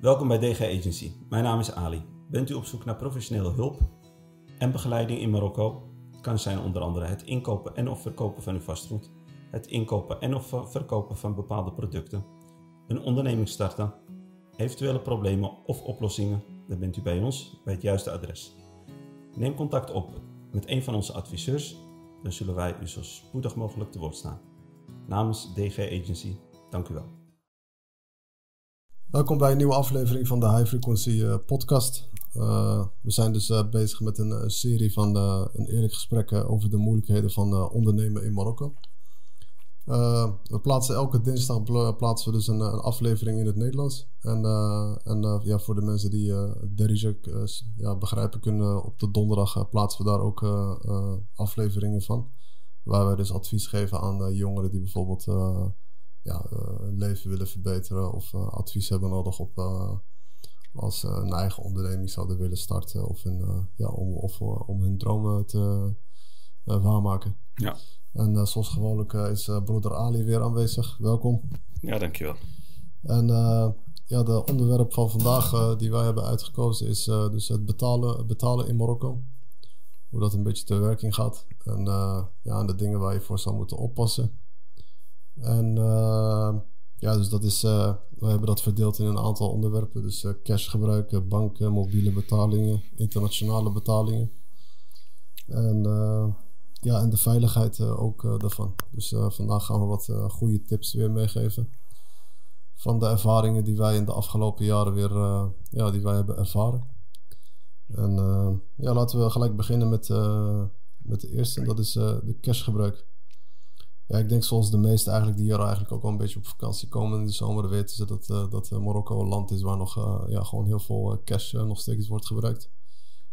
Welkom bij DG Agency. Mijn naam is Ali. Bent u op zoek naar professionele hulp en begeleiding in Marokko? Kan zijn onder andere het inkopen en of verkopen van uw vastgoed, het inkopen en of verkopen van bepaalde producten, een onderneming starten, eventuele problemen of oplossingen, dan bent u bij ons bij het juiste adres. Neem contact op met een van onze adviseurs, dan zullen wij u zo spoedig mogelijk te woord staan. Namens DG Agency, dank u wel. Welkom bij een nieuwe aflevering van de High Frequency uh, Podcast. Uh, we zijn dus uh, bezig met een, serie van een eerlijk gesprek over de moeilijkheden van ondernemen in Marokko. we plaatsen elke dinsdag plaatsen we dus een, een aflevering in het Nederlands. En, en ja, voor de mensen die Derija ja, begrijpen kunnen, op de donderdag plaatsen we daar ook afleveringen van. Waar wij dus advies geven aan jongeren die bijvoorbeeld ja, eh, leven willen verbeteren of eh, advies hebben nodig op eh, als ze een eigen onderneming zouden willen starten of, een, ja, om, of om hun dromen te waarmaken. Ja. En zoals gewoonlijk is broeder Ali weer aanwezig. Welkom. Ja, dankjewel. En ja, de onderwerp van vandaag die wij hebben uitgekozen is dus het betalen, betalen in Marokko. Hoe dat een beetje te werking gaat. En ja, en de dingen waar je voor zou moeten oppassen. En uh, ja, dus dat is, uh, we hebben dat verdeeld in een aantal onderwerpen. Dus uh, banken, mobiele betalingen, internationale betalingen. En ja, en de veiligheid ook daarvan. Dus vandaag gaan we wat goede tips weer meegeven. Van de ervaringen die wij in de afgelopen jaren weer ja, die wij hebben ervaren. En ja, laten we gelijk beginnen met, met de eerste. En dat is de cashgebruik. Ja, ik denk zoals de meesten eigenlijk die hier eigenlijk ook wel een beetje op vakantie komen in de zomer, weten ze dat, uh, dat uh, Marokko een land is waar nog uh, ja, gewoon heel veel cash nog steeds wordt gebruikt.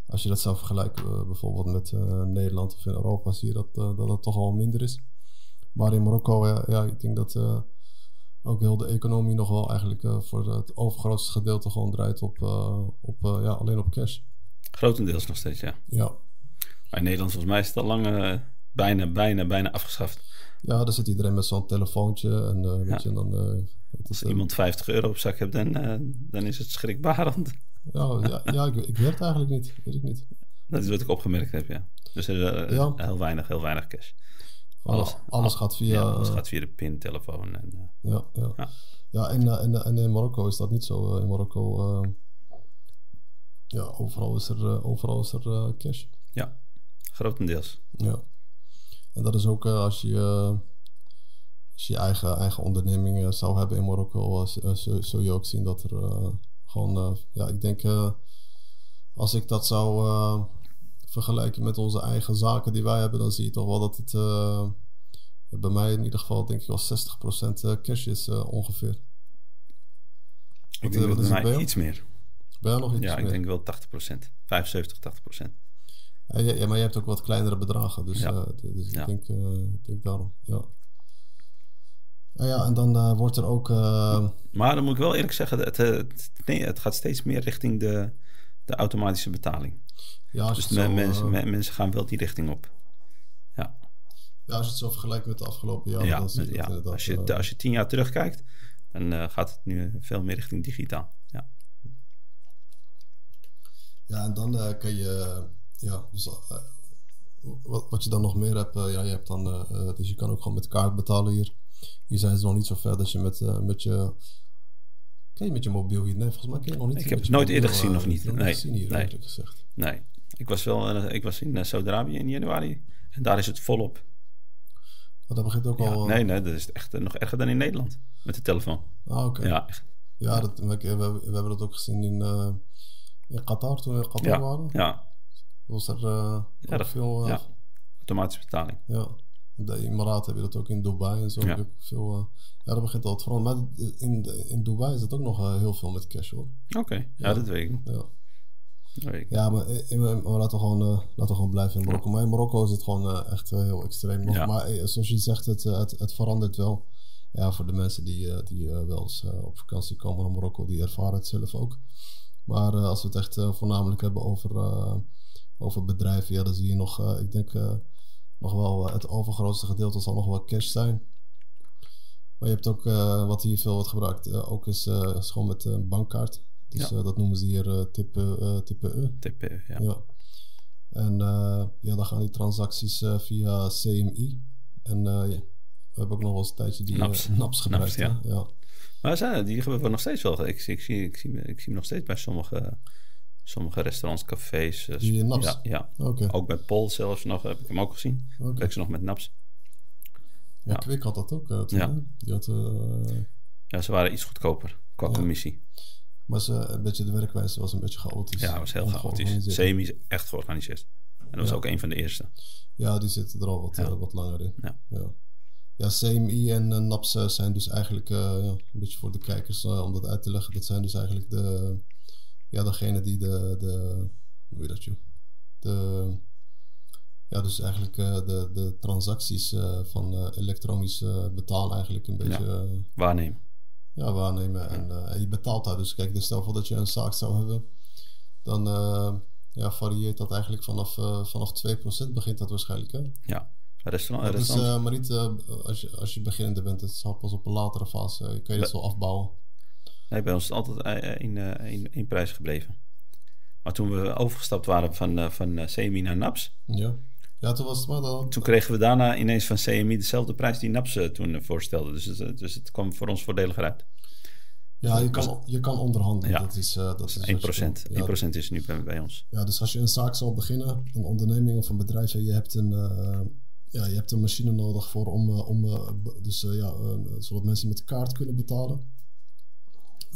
Als je dat zou vergelijken bijvoorbeeld met Nederland of in Europa, zie je dat, dat het toch wel minder is. Maar in Marokko, ja, ja ik denk dat ook heel de economie nog wel eigenlijk voor het overgrootste gedeelte gewoon draait op, op ja, alleen op cash. Grotendeels nog steeds, ja. Ja. Maar in Nederland volgens mij is het al lang bijna, bijna, bijna afgeschaft. Ja, dan zit iedereen met zo'n telefoontje. En, uh, weet je, dan, uh, Als iemand 50 euro op zak hebt, dan, dan is het schrikbarend. Ja, ja, ja ik, ik weet het eigenlijk niet. Weet ik niet. Dat is wat ik opgemerkt heb, ja. Dus er ja. heel, weinig, heel weinig cash. Alles, alles gaat via... Ja, alles gaat via de pin-telefoon. En, ja, ja. ja. ja en, en, en, in Marokko is dat niet zo. In Marokko... ja, overal is er, overal is er cash. Ja, grotendeels. Ja. En dat is ook uh, als je, als je eigen, eigen onderneming zou hebben in Marokko, zul je ook zien dat er gewoon, ja, ik denk als ik dat zou vergelijken met onze eigen zaken die wij hebben, dan zie je toch wel dat het bij mij in ieder geval denk ik wel 60% cash is ongeveer. Ik denk dat bij mij iets meer. Bij nog iets ja, meer? ik denk wel 80%. 75, 80%. Ja, maar je hebt ook wat kleinere bedragen. Dus, uh, dus ik, denk, ik denk daarom. Ja. Nou ja, en dan uh, wordt er ook. Maar dan moet ik wel eerlijk zeggen, het, het, nee, het gaat steeds meer richting de, de automatische betaling. Ja, dus zo, mensen, mensen gaan wel die richting op. Ja. Ja, als je het zo vergelijkt met de afgelopen jaren, ja, dan zie je ja. Als je, als je tien jaar terugkijkt, dan gaat het nu veel meer richting digitaal. Ja, ja en dan kan je ja, dus uh, wat, wat je dan nog meer hebt, uh, ja, je hebt dan, uh, dus je kan ook gewoon met kaart betalen hier. Hier zijn ze nog niet zo ver dat je met, met je, ken je met je mobiel hier? Nee, volgens mij ken je nog niet. Ik heb het nooit eerder gezien, nog niet. Nee, gezien hier, nee. gezegd. Nee, ik was wel, ik was in Saudi-Arabië in januari en daar is het volop. Oh, dat begint ook ja, al... Nee, nee, dat is echt nog erger dan in Nederland met de telefoon. Ah, oké. Ja. Ja, dat, we, we, we, hebben dat ook gezien in, in Qatar, toen we in Qatar ja, waren. Ja, was er ja, veel... Ja, automatische betaling. Ja, de Emiraten hebben dat ook in Dubai en zo. Ja, veel, uh, ja dat begint al te veranderen. Maar in, in Dubai is het ook nog heel veel met cash hoor. Oké, okay. ja, dat weet ik. Ja. Ik. Ja, maar, laten, we gewoon, laten we gewoon blijven in Marokko. Maar in Marokko is het gewoon echt heel extreem nog. Maar zoals je zegt, het, het, het verandert wel. Ja, voor de mensen die, die wel eens op vakantie komen naar Marokko, die ervaren het zelf ook. Maar als we het echt voornamelijk hebben over over bedrijven, ja, dan zie je nog, uh, ik denk, uh, nog wel uh, het overgrootste gedeelte zal nog wel cash zijn. Maar je hebt ook, wat hier veel wordt gebruikt, ook is, is gewoon met een bankkaart. Dus Ja. eh, dat noemen ze hier eh, type, eh, type E. TP, ja. Ja. En eh, ja, dan gaan die transacties eh, via CMI. En eh, ja, we hebben ook nog wel eens een tijdje die Naps. eh, Naps gebruikt. Naps, hè. ja. Maar zijn, die gebeuren nog steeds wel. Ik, ik, zie, ik, zie, ik zie hem nog steeds bij sommige, sommige restaurants, cafés. Die naps? Ja, ja. Ook bij Pol zelfs nog, heb ik hem ook gezien. Werk ze nog met naps. Ja, Ja. Kwik had dat ook. eh, toen, Ja. Die had, eh, Ja, ze waren iets goedkoper qua Ja. commissie. maar ze, een beetje de werkwijze was een beetje chaotisch. Ja, was heel chaotisch. Semi is echt georganiseerd. En dat was ook een van de eerste. Ja, die zitten er al wat, wat langer in. Ja. ja. CMI en eh, NAPS zijn dus eigenlijk, ja, een beetje voor de kijkers om dat uit te leggen, dat zijn dus eigenlijk de, ja, degene die de, de hoe je dat joh? De, ja, dus eigenlijk eh, de, de transacties eh, van eh, elektronisch betalen eigenlijk een beetje ja. Waarnemen. ja, waarnemen. En, en je betaalt daar. Dus kijk, dus stel voor dat je een zaak zou hebben, dan ja, varieert dat eigenlijk vanaf, vanaf 2% begint dat waarschijnlijk. Hè? Ja. Restaurant, Dat is restaurant. eh, maar niet als, je, als je beginnende bent. Het zal pas op een latere fase. kan je dat zo afbouwen. Nee, bij ons is het altijd eh, één, eh, één, één prijs gebleven. Maar toen we overgestapt waren van, eh, van eh, CMI naar NAPS, Ja. Ja, toen was het maar dan. toen kregen we daarna ineens van CMI dezelfde prijs die NAPS eh, toen eh, voorstelde. Dus het, eh, dus het kwam voor ons voordeliger uit. Ja, je kan, je kan onderhandelen. Ja. Dat is, eh, dat is 1%. wat je kan. 1% Ja, is nu bij, bij ons. ja, dus als je een zaak zal beginnen, een onderneming of een bedrijf, en je hebt een, eh, ja, je hebt een machine nodig voor om, eh, om eh, dus, eh, ja, eh, zodat mensen met kaart kunnen betalen.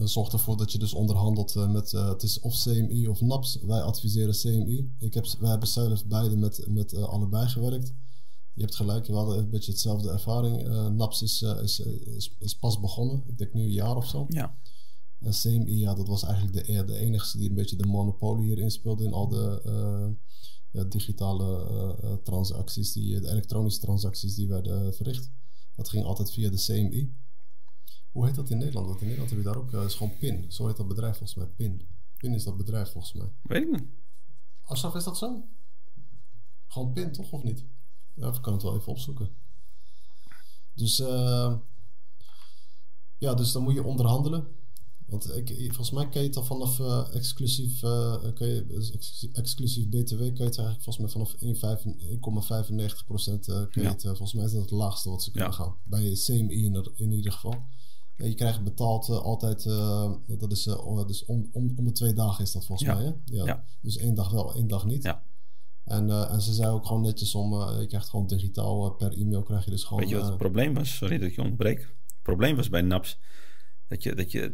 Zorg ervoor dat je dus onderhandelt eh, met, eh, het is of CMI of NAPS. Wij adviseren CMI. Ik heb, wij hebben zelf beide met, met eh, allebei gewerkt. Je hebt gelijk, we hadden een beetje hetzelfde ervaring. NAPS is, is, is, is pas begonnen, ik denk nu een jaar of zo. Ja, En CMI, ja, dat was eigenlijk de, de enige die een beetje de monopolie hierin speelde in al de ja, digitale transacties, die, de elektronische transacties die werden verricht. Dat ging altijd via de CMI. Hoe heet dat in Nederland? Want in Nederland heb je daar ook, eh is gewoon PIN. Zo heet dat bedrijf volgens mij, PIN. PIN is dat bedrijf volgens mij. weet ik niet. Ashraf, is dat zo? Gewoon PIN, toch? Of niet? Ja, ik kan het wel even opzoeken. Dus, eh, ja, dus dan moet je onderhandelen. Want ik, volgens mij kan je het al vanaf eh, exclusief, kan je, dus exclusief, BTW kan je het eigenlijk volgens mij vanaf 1,95 procent uh, Ja. volgens mij is dat het laagste wat ze kunnen Ja. gaan. Bij CMI in, in ieder geval. Je krijgt betaald eh, altijd, eh, dat is, dus om, om, om de twee dagen is dat volgens Ja. mij. Hè? Ja. Ja. Dus één dag wel, één dag niet. Ja. En, en ze zei ook gewoon netjes om, je krijgt gewoon digitaal per e-mail krijg je dus gewoon... Weet je wat het probleem was? Sorry dat ik je onderbreek. Het probleem was bij NAPS dat je, dat je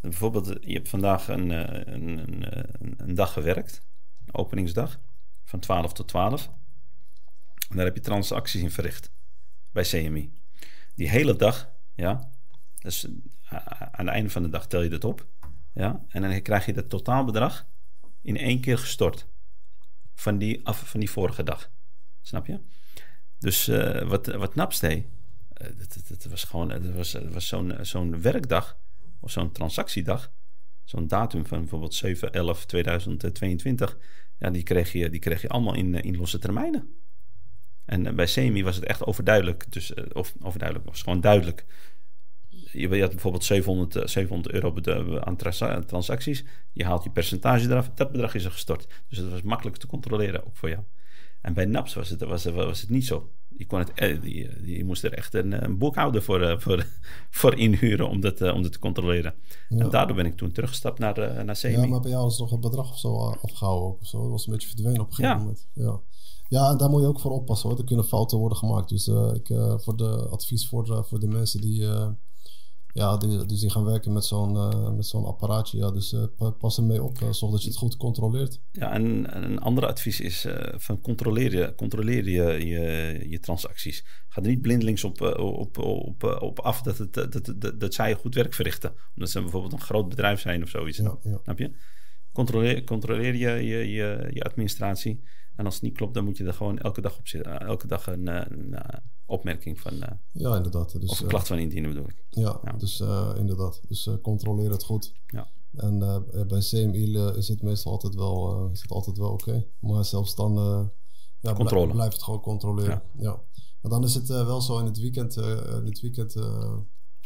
bijvoorbeeld, je hebt vandaag een, een, een, een, een dag gewerkt, openingsdag, van 12 tot 12. En daar heb je transacties in verricht bij CMI. Die hele dag, ja, dus eh, aan het einde van de dag tel je dat op, ja, en dan krijg je dat totaalbedrag in één keer gestort van die, af, van die vorige dag. Snap je? Dus eh, wat, wat Naps deed, eh, dat, was gewoon dat was, was zo'n zo'n werkdag of zo'n transactiedag. Zo'n datum van bijvoorbeeld 7-11-2022. Ja, die kreeg, je, die kreeg je allemaal in, in losse termijnen. En bij SEMI was het echt overduidelijk. Dus, of overduidelijk, was gewoon duidelijk. Je, je had bijvoorbeeld 700, eh, 700 euro bede- aan transa- transacties. Je haalt je percentage eraf. Dat bedrag is er gestort. Dus dat was makkelijk te controleren ook voor jou. En bij NAPS was het, was, was het niet zo. Je, kon het, eh, die, je moest er echt een, een boekhouder voor, eh, voor, voor inhuren om dat, eh, om dat te controleren. Ja. En daardoor ben ik toen teruggestapt naar, eh, naar CMI. Ja, maar bij jou is nog het bedrag of zo eh, afgehouden of zo. Dat was een beetje verdwenen op een gegeven Ja. moment. Ja. ja, en daar moet je ook voor oppassen hoor. Er kunnen fouten worden gemaakt. Dus eh, ik, eh, voor de advies voor, eh, voor de mensen die, eh, ja, die, dus die gaan werken met zo'n eh, met zo'n apparaatje. Ja, dus pa- pas ermee op. eh, zorg dat je het goed controleert. Ja, en en een ander advies is van controleer je, controleer je, je, je transacties. Ga er niet blindelings op, op, op, op af dat, het, dat, dat, zij goed werk verrichten. Omdat ze bijvoorbeeld een groot bedrijf zijn of zoiets. Ja, ja. Snap je? Controleer, controleer je, je, je, je administratie. En als het niet klopt, dan moet je er gewoon elke dag op zitten. Elke dag een, een, opmerking van, eh, ja, inderdaad. Dus, of eh, klacht van indienen bedoel ik. Ja, Ja. dus eh, inderdaad. Dus controleer het goed. Ja. En bij CMI is het meestal altijd wel, is het altijd wel oké. Maar zelfs dan ja, Controle. blijf het gewoon controleren. Ja. Maar dan is het wel zo in het weekend, in het weekend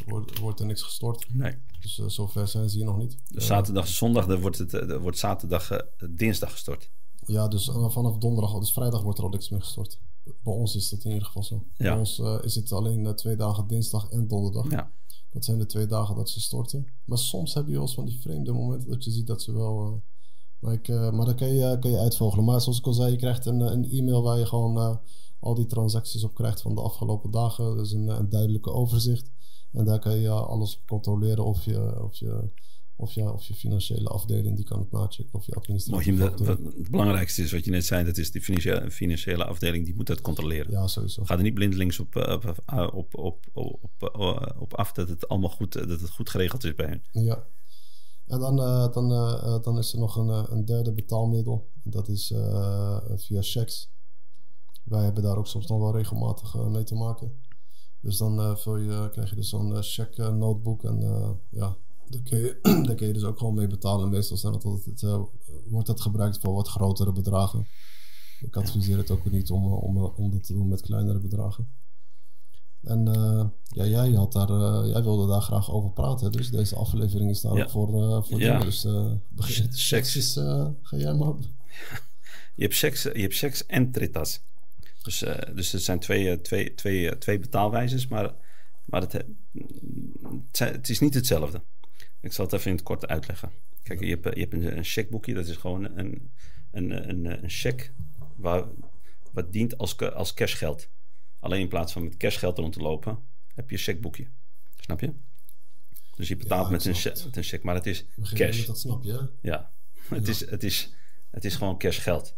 wordt, wordt er niks gestort. Nee. Dus uh, zover zijn ze hier nog niet. Dus zaterdag, zondag, dan wordt, het, uh, wordt zaterdag, uh, dinsdag gestort. Ja, dus vanaf donderdag, dus vrijdag wordt er al niks meer gestort. Bij ons is dat in ieder geval zo. Ja. Bij ons is het alleen twee dagen, dinsdag en donderdag. Ja. Dat zijn de twee dagen dat ze storten. Maar soms heb je wel eens van die vreemde momenten dat je ziet dat ze wel... maar, ik, maar dan kan je, kan je uitvogelen. Maar zoals ik al zei, je krijgt een, een e-mail waar je gewoon al die transacties op krijgt van de afgelopen dagen. Dus een, een duidelijke overzicht. En daar kan je alles controleren of je, of je, of je, of je financiële afdeling die kan het nachecken of je administratie. Het belangrijkste is wat je net zei, dat is de financiële, financiële afdeling die moet dat controleren. Ja, sowieso. Ga er niet blindelings op, op, op, op, op, op, af dat het allemaal goed, dat het goed geregeld is bij hen. Ja. En dan, uh, dan, uh, dan is er nog een, een derde betaalmiddel. Dat is uh, via checks. Wij hebben daar ook soms nog wel regelmatig mee te maken. Dus dan vul je, krijg je dus zo'n check notebook en ja, daar kun, je, daar kun je dus ook gewoon mee betalen. Meestal zijn altijd, wordt dat gebruikt voor wat grotere bedragen. Ik adviseer het ook niet om, om, om dit te doen met kleinere bedragen. En ja, jij, had daar, jij wilde daar graag over praten, dus deze aflevering is daar ja. ook voor, voor ja. dingen. Dus begin, seks is, ga jij maar. Je hebt seks, je hebt seks en tritas. Dus, uh, dus het zijn twee, twee, twee, twee betaalwijzes, maar, maar het, het, is niet hetzelfde. Ik zal het even in het kort uitleggen. Kijk, je hebt, je hebt een, een checkboekje, dat is gewoon een, een, een, een cheque waar, wat dient als, als cashgeld. Alleen in plaats van met cashgeld rond te lopen, heb je een checkboekje. Snap je? Dus je betaalt Ja, met, een check, met een check, maar het is Begin cash. dat snap je? Ja, het, Is, het, is, het is gewoon cashgeld.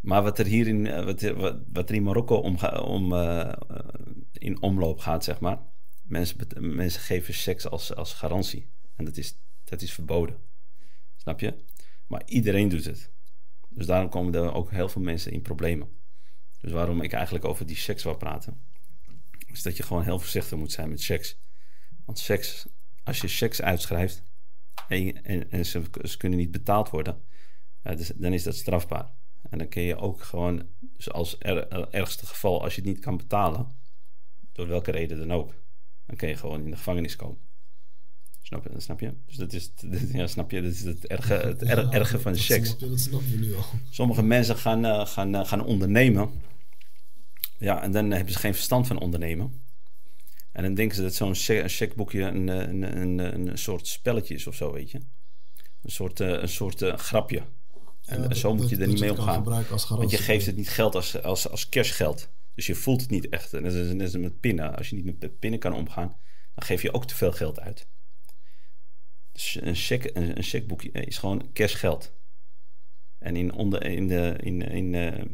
Maar wat er hier in, eh, wat, wat, wat er in Marokko om, om, eh, eh, in omloop gaat, zeg maar. Mensen, mensen geven seks als, als garantie. En dat is, dat is verboden. Snap je? Maar iedereen doet het. Dus daarom komen er ook heel veel mensen in problemen. Dus waarom ik eigenlijk over die seks wil praten, is dat je gewoon heel voorzichtig moet zijn met seks. Want seks, als je seks uitschrijft en, en, ze, kunnen niet betaald worden, ja, dus, dan is dat strafbaar. En dan kun je ook gewoon, dus als er, er- ergste geval, als je het niet kan betalen, door welke reden dan ook, dan kun je gewoon in de gevangenis komen. Snap je? Snap je? Dus dat is, ja, snap je? Dat is het erge, het er- Ja, erge van dat seks. Snap je, dat snap je nu al. Sommige mensen gaan, eh, gaan, eh, gaan ondernemen. Ja, en dan hebben ze geen verstand van ondernemen. En dan denken ze dat zo'n checkboekje een, eh, een, een, een, soort spelletje is of zo, weet je. Een soort, een soort grapje. En Ja, zo dat- moet je dat- er niet mee het omgaan. Want je geeft het niet geld als, als, als cashgeld. Dus je voelt het niet echt. En dat is als met pinnen. Als je niet met pinnen kan omgaan, dan geef je ook te veel geld uit. Dus een, check, een, een checkboekje is gewoon cashgeld. En in, onder, in de, in, in, eh,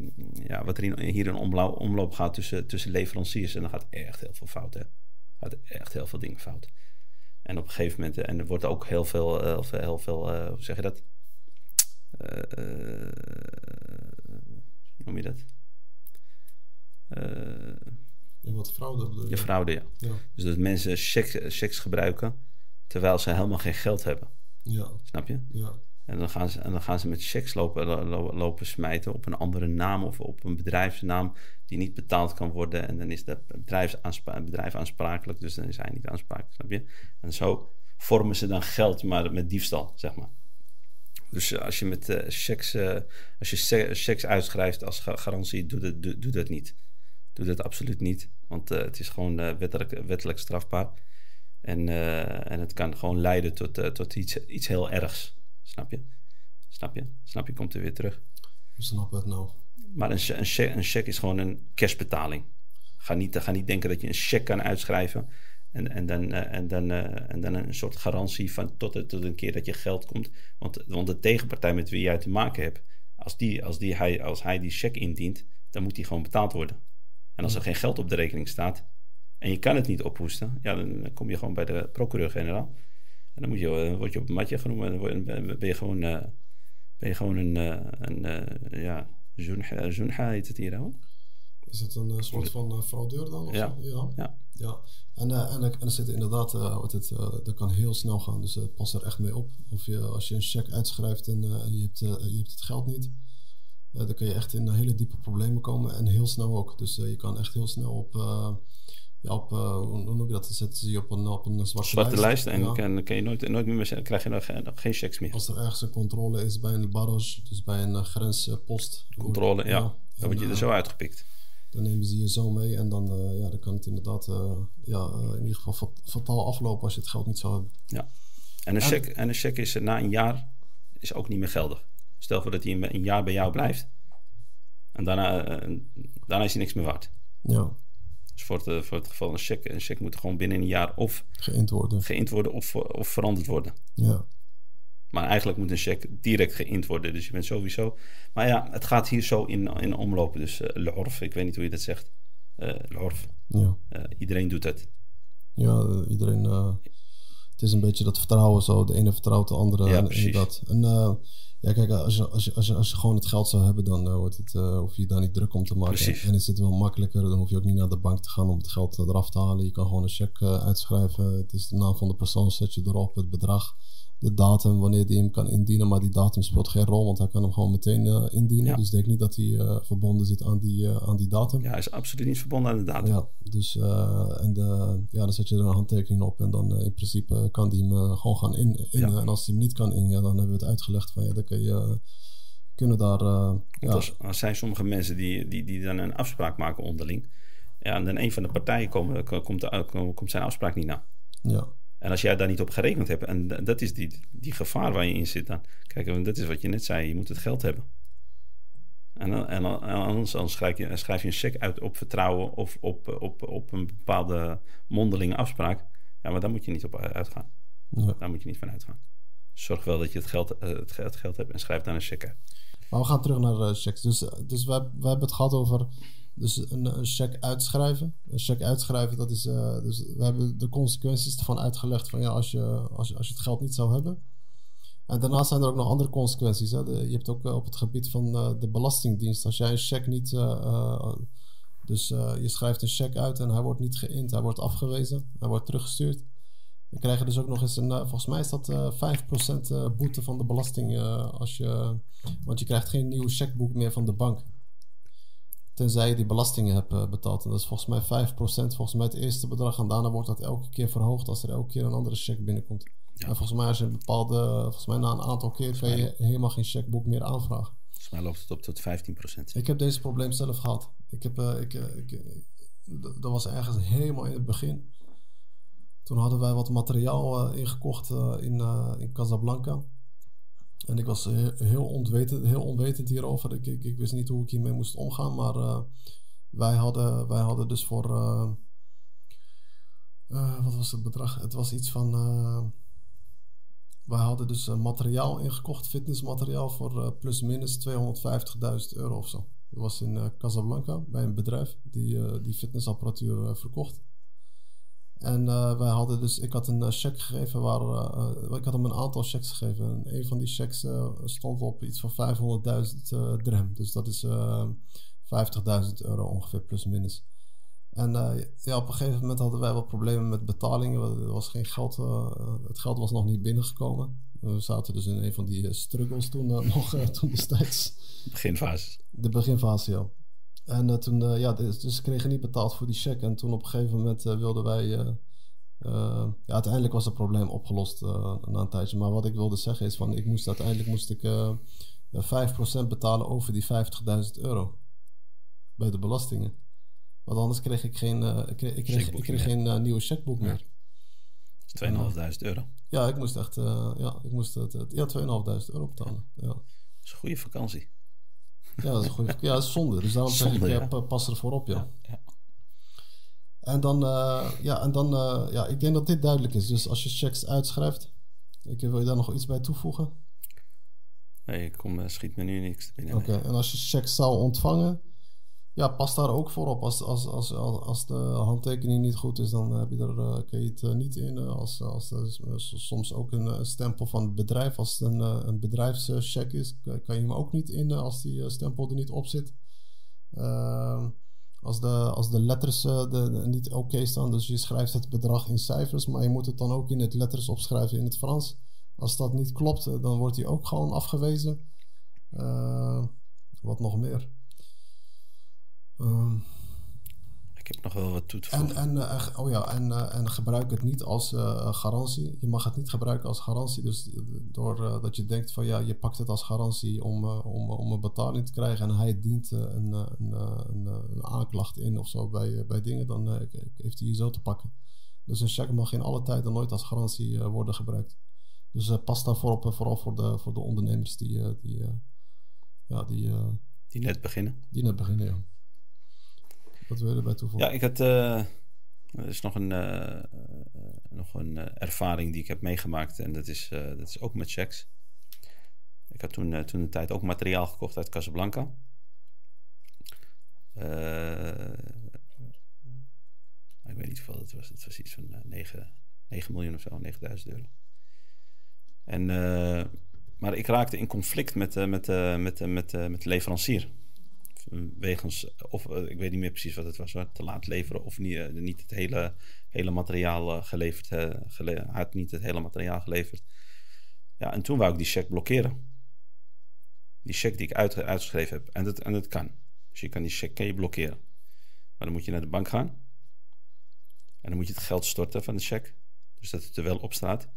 ja, wat er hier in omloop, gaat tussen, tussen leveranciers, en dan gaat echt heel veel fout. Hè? Gaat echt heel veel dingen fout. En op een gegeven moment, eh, en er wordt ook heel veel, eh, heel veel, heel veel eh, hoe zeg je dat? Eh, eh, hoe noem je dat? Eh, Ja, wat fraude bedoel je? fraude, ja. Ja, Dus dat mensen checks, checks gebruiken terwijl ze helemaal geen geld hebben. ja, Snap je? ja. En dan gaan ze, en dan gaan ze met checks lopen, lo- lo- lopen smijten op een andere naam of op een bedrijfsnaam die niet betaald kan worden. En dan is dat bedrijfsaanspa- bedrijf aansprakelijk, dus dan is hij niet aansprakelijk, snap je? En zo vormen ze dan geld, maar met diefstal, zeg maar. Dus eh, als je met eh, checks, eh, als je checks uitschrijft als ga- garantie, doe dat, doe, doe dat niet. Doe dat absoluut niet, want eh, het is gewoon eh, wettelijk, wettelijk strafbaar. En, eh, en het kan gewoon leiden tot, tot iets, iets heel ergs. Snap je? Snap je? Snap je? Komt er weer terug. Snappen het nou. Maar een, che- een, check, een check is gewoon een cashbetaling. Ga niet, ga niet denken dat je een check kan uitschrijven. En, en, dan, en, dan, en dan een soort garantie van tot, tot een keer dat je geld komt. Want, want de tegenpartij met wie jij te maken hebt, als, die, als, die, hij, als hij die check indient, dan moet die gewoon betaald worden. En als er geen geld op de rekening staat en je kan het niet ophoesten, ja, dan kom je gewoon bij de procureur-generaal. En dan moet je, eh, word je op een matje genoemd en dan ben je gewoon, eh, ben je gewoon een, eh, een ja, zoenha heet het hier hoor. Is het een soort van fraudeur dan? Of Ja. ja. Ja. Ja. En, en, en er zit inderdaad, wat het, dat kan heel snel gaan, dus pas er echt mee op. Of je, als je een cheque uitschrijft en je, hebt, je hebt het geld niet, eh, dan kun je echt in hele diepe problemen komen en heel snel ook. Dus eh, je kan echt heel snel op, eh, ja, op, hoe noem je dat? Dan zetten ze je op een, op een zwarte, zwarte lijst. en Ja. kan, kan je nooit, nooit meer, krijg je nog geen, nog geen checks meer. Als er ergens een controle is bij een barrage, dus bij een grenspost. Controle, ja. Dan word je er zo uitgepikt. Dan nemen ze je zo mee en dan, ja, dan kan het inderdaad ja, in ieder geval fat- fataal aflopen als je het geld niet zou hebben. Ja. En een, check, en een check is na een jaar is ook niet meer geldig. Stel voor dat hij een, een jaar bij jou blijft. En daarna, eh, daarna is hij niks meer waard. Ja, Dus voor het, eh, voor het geval een check, een check moet gewoon binnen een jaar of geïnt worden. geïnd worden of, of veranderd worden. Ja, Maar eigenlijk moet een check direct geïnd worden. Dus je bent sowieso. Maar ja, het gaat hier zo in, in omlopen. Dus uh, l'orf, ik weet niet hoe je dat zegt. Uh, l'orf. ja. Uh, iedereen doet het. ja eh, iedereen. eh, het is een beetje dat vertrouwen zo. De ene vertrouwt de andere. Ja, en, precies. En dat. En eh, ja, kijk, als je, als, je, als, je, als je gewoon het geld zou hebben, dan eh, wordt het, eh, hoef je daar niet druk om te maken. Precies. En is het wel makkelijker. Dan hoef je ook niet naar de bank te gaan om het geld eraf te halen. Je kan gewoon een cheque eh, uitschrijven. Het is de naam van de persoon, zet je erop, het bedrag. De datum, wanneer die hem kan indienen. Maar die datum speelt geen rol, want hij kan hem gewoon meteen eh, indienen. Ja. Dus ik denk niet dat hij eh, verbonden zit aan die, eh, aan die datum. Ja, hij is absoluut niet verbonden aan de datum. Ja, dus en de, ja, dan zet je er een handtekening op en dan in principe kan die hem gewoon gaan in, in Ja. En als hij hem niet kan in, ja, dan hebben we het uitgelegd van ja, dan kun je, kunnen daar, uh, ja, er zijn sommige mensen die, die, die dan een afspraak maken onderling. Ja, en dan een van de partijen komen, komt, de, komt zijn afspraak niet na. ja, En als jij daar niet op gerekend hebt, en dat is die, die gevaar waar je in zit dan. Kijk, dat is wat je net zei, je moet het geld hebben. En, dan- en, dan- anders dan schrijf, je, schrijf je een cheque uit op vertrouwen of op, op, op een bepaalde mondelinge afspraak. Ja, maar daar moet je niet op uitgaan. ja. Daar moet je niet van uitgaan. Zorg wel dat je het geld, eh, het geld, het geld hebt en schrijf dan een cheque uit. Maar we gaan terug naar de checks. Dus, dus we, we hebben het gehad over dus een, een cheque uitschrijven. Een cheque uitschrijven, dat is. eh, dus we hebben de consequenties ervan uitgelegd van ja, als je, als, als je het geld niet zou hebben. En daarnaast zijn er ook nog andere consequenties. Hè. Je hebt ook eh, op het gebied van eh, de Belastingdienst, als jij een cheque niet. dus je schrijft een cheque uit en hij wordt niet geïnd, hij wordt afgewezen, hij wordt teruggestuurd. Dan krijg je dus ook nog eens een, volgens mij is dat eh 5% eh, boete van de belasting als je, want je krijgt geen nieuw chequeboek meer van de bank. Tenzij je die belastingen hebt eh, betaald. En dat is volgens mij 5%, volgens mij het eerste bedrag. En daarna wordt dat elke keer verhoogd als er elke keer een andere cheque binnenkomt. Ja. En volgens mij als je een bepaalde, volgens mij na een aantal keer kan je helemaal geen chequeboek meer aanvragen. Volgens mij loopt het op tot 15%. Ik heb deze probleem zelf gehad. Ik heb, eh, ik, eh, ik, dat was ergens helemaal in het begin. Toen hadden wij wat materiaal eh, ingekocht eh, in, eh, in Casablanca. En ik was heel, onwetend, heel onwetend hierover. Ik, ik, ik wist niet hoe ik hiermee moest omgaan. Maar eh, wij, hadden, wij hadden dus voor... eh, eh, wat was het bedrag? Het was iets van... wij hadden dus materiaal ingekocht, fitnessmateriaal, voor plus minus 250.000 euro of zo. Dat was in Casablanca bij een bedrijf die, die fitnessapparatuur verkocht. En eh, wij hadden dus, ik had een eh, cheque gegeven waar, eh, ik had hem een aantal checks gegeven. En een van die checks stond op iets van 500.000 eh dirham. Dus dat is eh 50.000 euro ongeveer, plus minus. En ja, op een gegeven moment hadden wij wat problemen met betalingen. Er was geen geld, het geld was nog niet binnengekomen. We zaten dus in een van die struggles toen nog, toen destijds. Beginfase. De beginfase, ja. En eh, toen, eh, ja, dus, dus ze kregen niet betaald voor die cheque. En toen op een gegeven moment eh, wilden wij... ja, uiteindelijk was het probleem opgelost na een tijdje. Maar wat ik wilde zeggen is van... Ik moest uiteindelijk moest ik eh, 5% betalen over die 50.000 euro. Bij de belastingen. Want anders kreeg ik geen, ik kreeg, ik kreeg, ik geen nieuwe checkboek Ja. meer. 2.500 euro. Ja, ik moest echt... ja, ik moest het, het- ja, 2.500 euro betalen. Ja. Dat is een goede vakantie. Ja, dat is een goede... Ja, dat is zonde. Dus daarom zeg ik, ja. ja. pa- pas ervoor op, ja. ja. En dan, eh, ja, en dan eh, ja, ik denk dat dit duidelijk is. Dus als je checks uitschrijft, ik, wil je daar nog iets bij toevoegen? Nee, ik kom, eh, schiet me nu niks binnen. Oké, en als je checks zou ontvangen, ja, pas daar ook voor op. Als, als, als, als, de handtekening niet goed is, dan heb je er, eh, kun je het eh, niet in. Eh, Als, als er soms ook een, stempel van het bedrijf, als het een, een bedrijfscheck is, kan je hem ook niet in als die stempel er niet op zit. Ehm, als, de, als de letters de, niet oké staan, dus je schrijft het bedrag in cijfers, maar je moet het dan ook in het letters opschrijven in het Frans. Als dat niet klopt, dan wordt hij ook gewoon afgewezen. Eh, wat nog meer? Ehm, Ik heb nog wel wat toe te En, voegen. en, eh, oh ja, en, eh, en gebruik het niet als eh, garantie. Je mag het niet gebruiken als garantie. Dus doordat dat je denkt van ja, je pakt het als garantie om, om, om een betaling te krijgen. En hij dient een, een, een, een aanklacht in of zo bij, bij dingen. Dan heeft hij je zo te pakken. Dus een cheque mag in alle tijden nooit als garantie worden gebruikt. Dus pas daarvoor op, vooral voor de, voor de ondernemers die, die, ja, die, Die net beginnen. die net beginnen. Ja. Wat wil je erbij toevoegen? Ja, ik had. eh, er is nog een, eh, nog een eh, ervaring die ik heb meegemaakt. En dat is, dat is ook met checks. Ik had toen, toen een tijd ook materiaal gekocht uit Casablanca. Ik weet niet hoeveel het was. Het was iets van eh, 9, 9 miljoen of zo, 9000 euro. En, maar ik raakte in conflict met, eh, met, eh, met, met, met de leverancier. Wegens, of eh, ik weet niet meer precies wat het was, te laat leveren of niet, eh, niet het hele, hele materiaal eh, geleverd. gele- had niet het hele materiaal geleverd. Ja, en toen wou ik die cheque blokkeren. Die cheque die ik uit, uitgeschreven heb. En dat, en dat kan. Dus je kan die cheque kan je blokkeren. Maar dan moet je naar de bank gaan. En dan moet je het geld storten van de cheque. Dus dat het er wel op staat.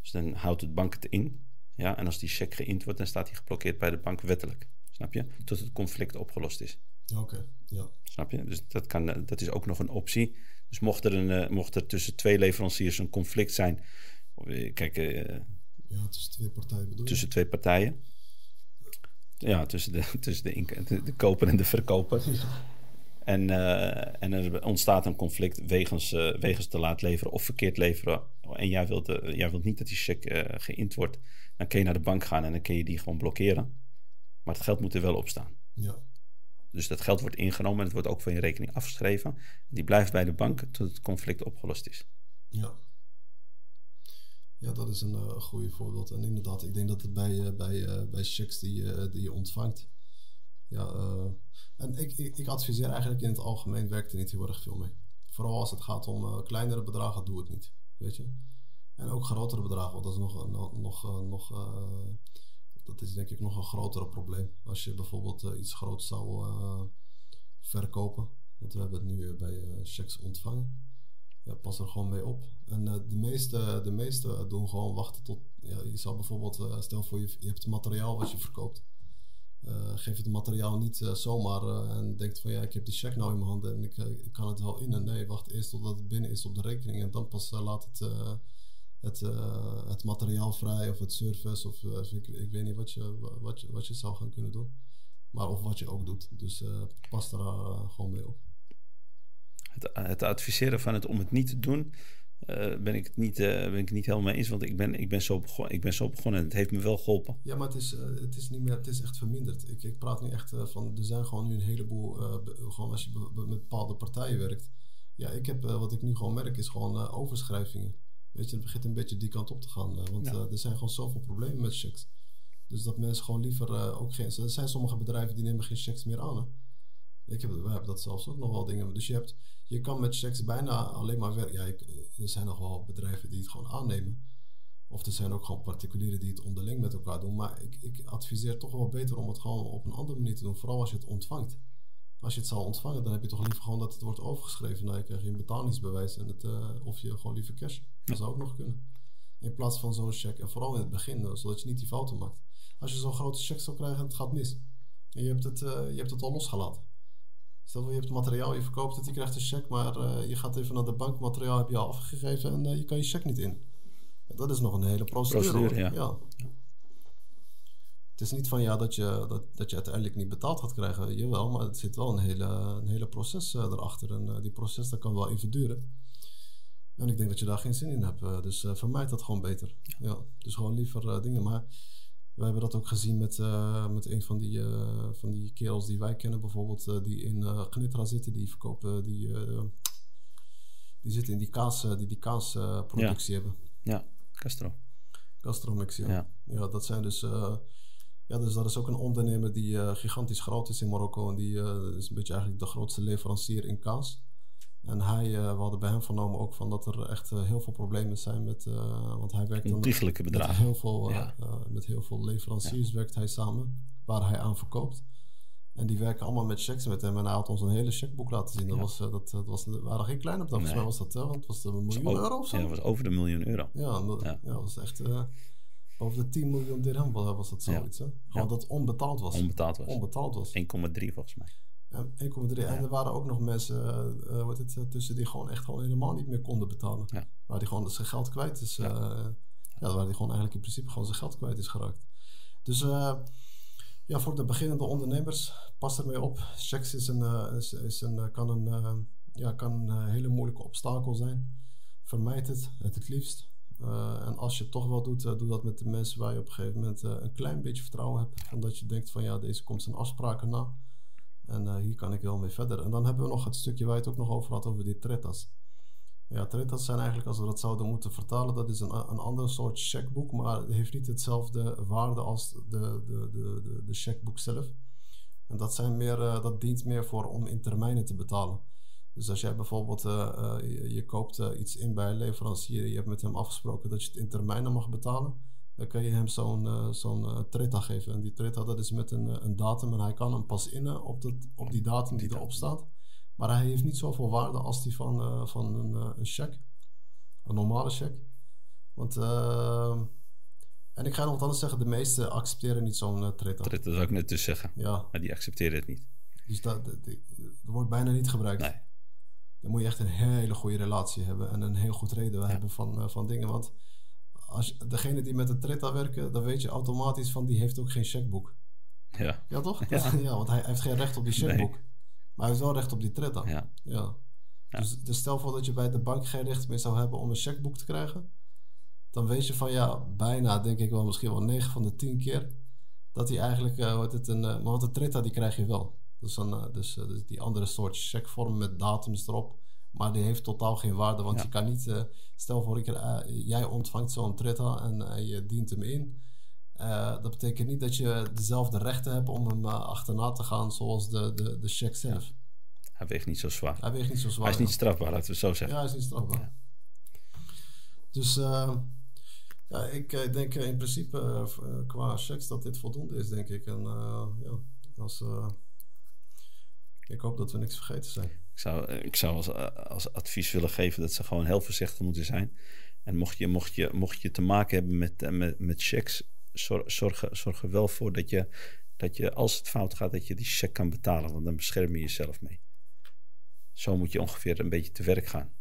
Dus dan houdt het bank het in. Ja, en als die cheque geïnd wordt, dan staat hij geblokkeerd bij de bank wettelijk. Snap je? Tot het conflict opgelost is. Oké, ja. Snap je? Dus dat, kan, dat is ook nog een optie. Dus mocht er, een, eh, mocht er tussen twee leveranciers een conflict zijn. eh, Kijk, eh, Ja, tussen twee partijen bedoel je? tussen twee partijen. Ja, tussen de, tussen de, ink- de, de koper en de verkoper. En, eh, en er ontstaat een conflict wegens, wegens te laat leveren of verkeerd leveren. En jij wilt, jij wilt niet dat die eh geïnd wordt. Dan kun je naar de bank gaan en dan kun je die gewoon blokkeren. Maar het geld moet er wel op staan. Ja, Dus dat geld wordt ingenomen en het wordt ook van je rekening afgeschreven. Die blijft bij de bank tot het conflict opgelost is. ja. Ja, dat is een eh goede voorbeeld. En inderdaad, ik denk dat het bij, eh, bij, eh, bij checks die, je- die je ontvangt. Ja, en ik, ik, ik adviseer eigenlijk in het algemeen, werkt er niet heel erg veel mee. Vooral als het gaat om kleinere bedragen, doe het niet. Weet je? En ook grotere bedragen, want dat is nog, nog, nog, nog dat is denk ik nog een grotere probleem. Als je bijvoorbeeld eh, iets groots zou eh, verkopen. Want we hebben het nu eh, bij checks ontvangen. Ja, pas er gewoon mee op. En de meeste, de meeste doen gewoon wachten tot. Ja, je zou bijvoorbeeld, stel voor je, je hebt materiaal wat je verkoopt. Geef het materiaal niet zomaar en denkt van ja, ik heb die check nou in mijn handen en ik, kan het wel in. En nee, wacht eerst totdat het binnen is op de rekening en dan pas laat het, het, eh, het materiaal vrij of het service of eh, ik, ik weet niet wat je, wat, je, wat je zou gaan kunnen doen. Maar of wat je ook doet. Dus eh, pas daar eh, gewoon mee op. Het, het adviseren van het om het niet te doen, ben, ik het niet, ben ik niet helemaal mee eens. Want ik ben, ik, ben zo begon, ik ben zo begonnen en het heeft me wel geholpen. Ja, maar het is, het is niet meer, het is echt verminderd. Ik, ik praat nu echt van, er zijn gewoon nu een heleboel, gewoon als je be- be- met bepaalde partijen werkt. Ja, ik heb, wat ik nu gewoon merk, is gewoon overschrijvingen. Weet je, het begint een beetje die kant op te gaan. eh, want Ja. eh, er zijn gewoon zoveel problemen met checks. Dus dat mensen gewoon liever eh, ook geen, er zijn sommige bedrijven die nemen geen checks meer aan. Hè? Ik heb, wij hebben dat zelfs ook nog wel dingen. Dus je, hebt, je kan met checks bijna alleen maar werken. Ja, je- er zijn nog wel bedrijven die het gewoon aannemen. Of er zijn ook gewoon particulieren die het onderling met elkaar doen. Maar ik, ik adviseer toch wel beter om het gewoon op een andere manier te doen. Vooral als je het ontvangt. Als je het zou ontvangen, dan heb je toch liever gewoon dat het wordt overgeschreven. Nou, je krijgt een betalingsbewijs en het, eh, of je gewoon liever cash. Dat zou ook nog kunnen. In plaats van zo'n check. En vooral in het begin, eh, zodat je niet die fouten maakt. Als je zo'n grote check zou krijgen en het gaat mis. En je hebt het, eh, je hebt het al losgelaten. Stel je hebt materiaal, je verkoopt het, je krijgt een check. Maar je gaat even naar de bank, materiaal heb je al afgegeven en je kan je check niet in. Dat is nog een hele procedure. Ja. Het is niet van ja dat je, dat, dat je uiteindelijk niet betaald gaat krijgen. Jawel, maar het zit wel een hele, een hele proces eh, erachter. En eh, die proces dat kan wel even duren. En ik denk dat je daar geen zin in hebt. eh, dus vermijd dat gewoon beter. Ja. Dus gewoon liever dingen. Maar we hebben dat ook gezien met, met een van die, van die kerels die wij kennen. Bijvoorbeeld die in Gnitra zitten. Die verkopen, die, die zitten in die kaas, die, die kaasproductie hebben. Ja, Castro. Gastromix, ja. Ja. ja. dat zijn dus... ja, dus dat is ook een ondernemer die eh, gigantisch groot is in Marokko. En die eh, is een beetje eigenlijk de grootste leverancier in kaas. En hij, eh, we hadden bij hem vernomen ook van dat er echt heel veel problemen zijn met... want hij werkt Ontiegelijke met heel, veel, Ja. met heel veel leveranciers werkt hij samen, waar hij aan verkoopt. En die werken allemaal met checks met hem. En hij had ons een hele checkboek laten zien. Dat, was, uh, dat, dat was, waren geen kleine bedragen. Volgens mij was dat, uh, want het was een miljoen over, euro of zo. Ja, dat was over de miljoen euro. Ja, dat, ja. ja, dat was echt uh, boven de 10 miljoen dirham was dat zoiets. Ja. Hè? Gewoon dat onbetaald was. Onbetaald was. Onbetaald was. 1,3 volgens mij. Ja, 1,3. En er waren ook nog mensen wat het, tussen die gewoon echt gewoon helemaal niet meer konden betalen. Ja. Waar die gewoon zijn geld kwijt is. ja. ja, waar die gewoon eigenlijk in principe gewoon zijn geld kwijt is geraakt. Dus ja, voor de beginnende ondernemers, pas ermee op. Checks is een, is, is een, kan, een, ja, kan een hele moeilijke obstakel zijn. Vermijd het, het het liefst. Uh, en als je het toch wel doet, uh, doe dat met de mensen waar je op een gegeven moment uh, een klein beetje vertrouwen hebt. Omdat je denkt van ja, deze komt zijn afspraken na. En hier kan ik wel mee verder. En dan hebben we nog het stukje waar je het ook nog over had, over die tretas. Ja, tretas zijn eigenlijk, als we dat zouden moeten vertalen, dat is een, een ander soort checkboek, maar het heeft niet hetzelfde waarde als de, de, de, de, de checkboek zelf. En dat, zijn meer, dat dient meer voor om in termijnen te betalen. Dus als jij bijvoorbeeld, uh, uh, je, je, koopt iets in bij een leverancier, je hebt met hem afgesproken dat je het in termijnen mag betalen, dan kan je hem zo'n zo'n treta geven. En die treta dat is met een, een datum en hij kan hem pas innen op, dat, op die datum die erop staat. Maar hij heeft niet zoveel waarde als die van, uh, van een, uh, een cheque. Een normale cheque. Want, uh, en ik ga nog wat anders zeggen, de meesten accepteren niet zo'n uh, treta. Dat zou ik net dus zeggen. Ja. Maar die accepteren het niet. Dus dat, dat, dat, wordt bijna niet gebruikt. Nee. Dan moet je echt een hele goede relatie hebben en een heel goed reden ja. hebben van, van dingen. Want als degene die met een treta werken, dan weet je automatisch van die heeft ook geen checkboek. Ja. Ja, toch? Ja. ja want hij heeft geen recht op die checkboek. Nee. Maar hij heeft wel recht op die tretta. Ja. ja. Dus, dus, stel voor dat je bij de bank geen recht meer zou hebben om een checkboek te krijgen. Dan weet je van ja, bijna denk ik wel misschien wel 9 van de 10 keer. Dat hij eigenlijk, uh, wordt het een, uh, maar wat een tretta die krijg je wel. Dus, uh, dus, dus, die andere soort checkvorm met datums erop. Maar die heeft totaal geen waarde. Want Ja. je kan niet, stel voor ik, jij ontvangt zo'n tretta en je dient hem in. Dat betekent niet dat je dezelfde rechten hebt om hem achterna te gaan zoals de, de, de check zelf. Hij weegt niet zo zwaar. Hij weegt niet zo zwaar. Hij is niet strafbaar, laten we het zo zeggen. Ja, hij is niet strafbaar. Ja. Dus ja, ik denk in principe qua checks dat dit voldoende is, denk ik. En ja, als, ik hoop dat we niks vergeten zijn. Ik zou, ik zou als, als advies willen geven dat ze gewoon heel voorzichtig moeten zijn. En mocht je, mocht je, mocht je te maken hebben met, met, met checks, zorg, zorg, er wel voor dat je, dat je, als het fout gaat, dat je die check kan betalen. Want dan bescherm je jezelf mee. Zo moet je ongeveer een beetje te werk gaan.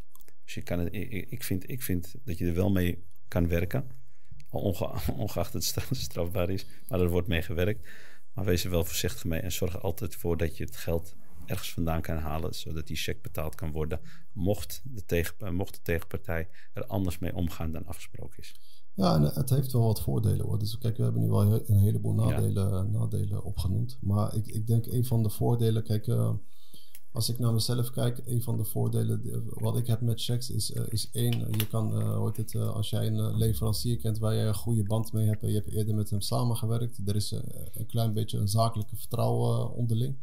Dus je kan ik, vind, ik vind dat je er wel mee kan werken. Onge, ongeacht het strafbaar is. Maar er wordt mee gewerkt. Maar wees er wel voorzichtig mee. En zorg er altijd voor dat je het geld ergens vandaan kan halen. Zodat die check betaald kan worden. Mocht de, tegen, mocht de tegenpartij er anders mee omgaan dan afgesproken is. Ja, en het heeft wel wat voordelen hoor. Dus kijk, we hebben nu wel een heleboel nadelen, ja. nadelen opgenoemd. Maar ik, ik denk een van de voordelen, kijk, uh, als ik naar mezelf kijk, een van de voordelen wat ik heb met checks is, uh, is één, je kan, uh, hoort het, als jij een leverancier kent waar je een goede band mee hebt en je hebt eerder met hem samengewerkt, er is een klein beetje een zakelijke vertrouwen onderling.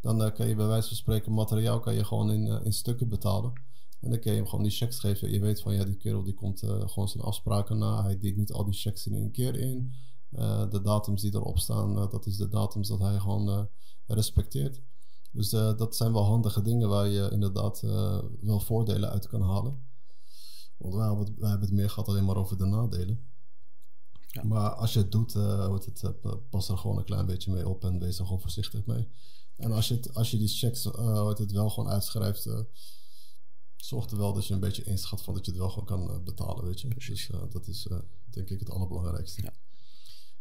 Dan kan je bij wijze van spreken materiaal kan je gewoon in, in stukken betalen. En dan kun je hem gewoon die checks geven. Je weet van ja, die kerel die komt uh, gewoon zijn afspraken na. Hij dient niet al die checks in één keer in. Uh, de datums die erop staan, uh, dat is de datums dat hij gewoon respecteert. Dus dat zijn wel handige dingen waar je inderdaad wel voordelen uit kan halen. Want wij hebben, het, wij hebben het meer gehad alleen maar over de nadelen. Ja. Maar als je het doet, wordt het, pas er gewoon een klein beetje mee op en wees er gewoon voorzichtig mee. En als je, het, als je die checks wordt het wel gewoon uitschrijft zorg er wel dat je een beetje inschat van dat je het wel gewoon kan uh, betalen, weet je. Dus uh, dat is uh, denk ik het allerbelangrijkste. Ja.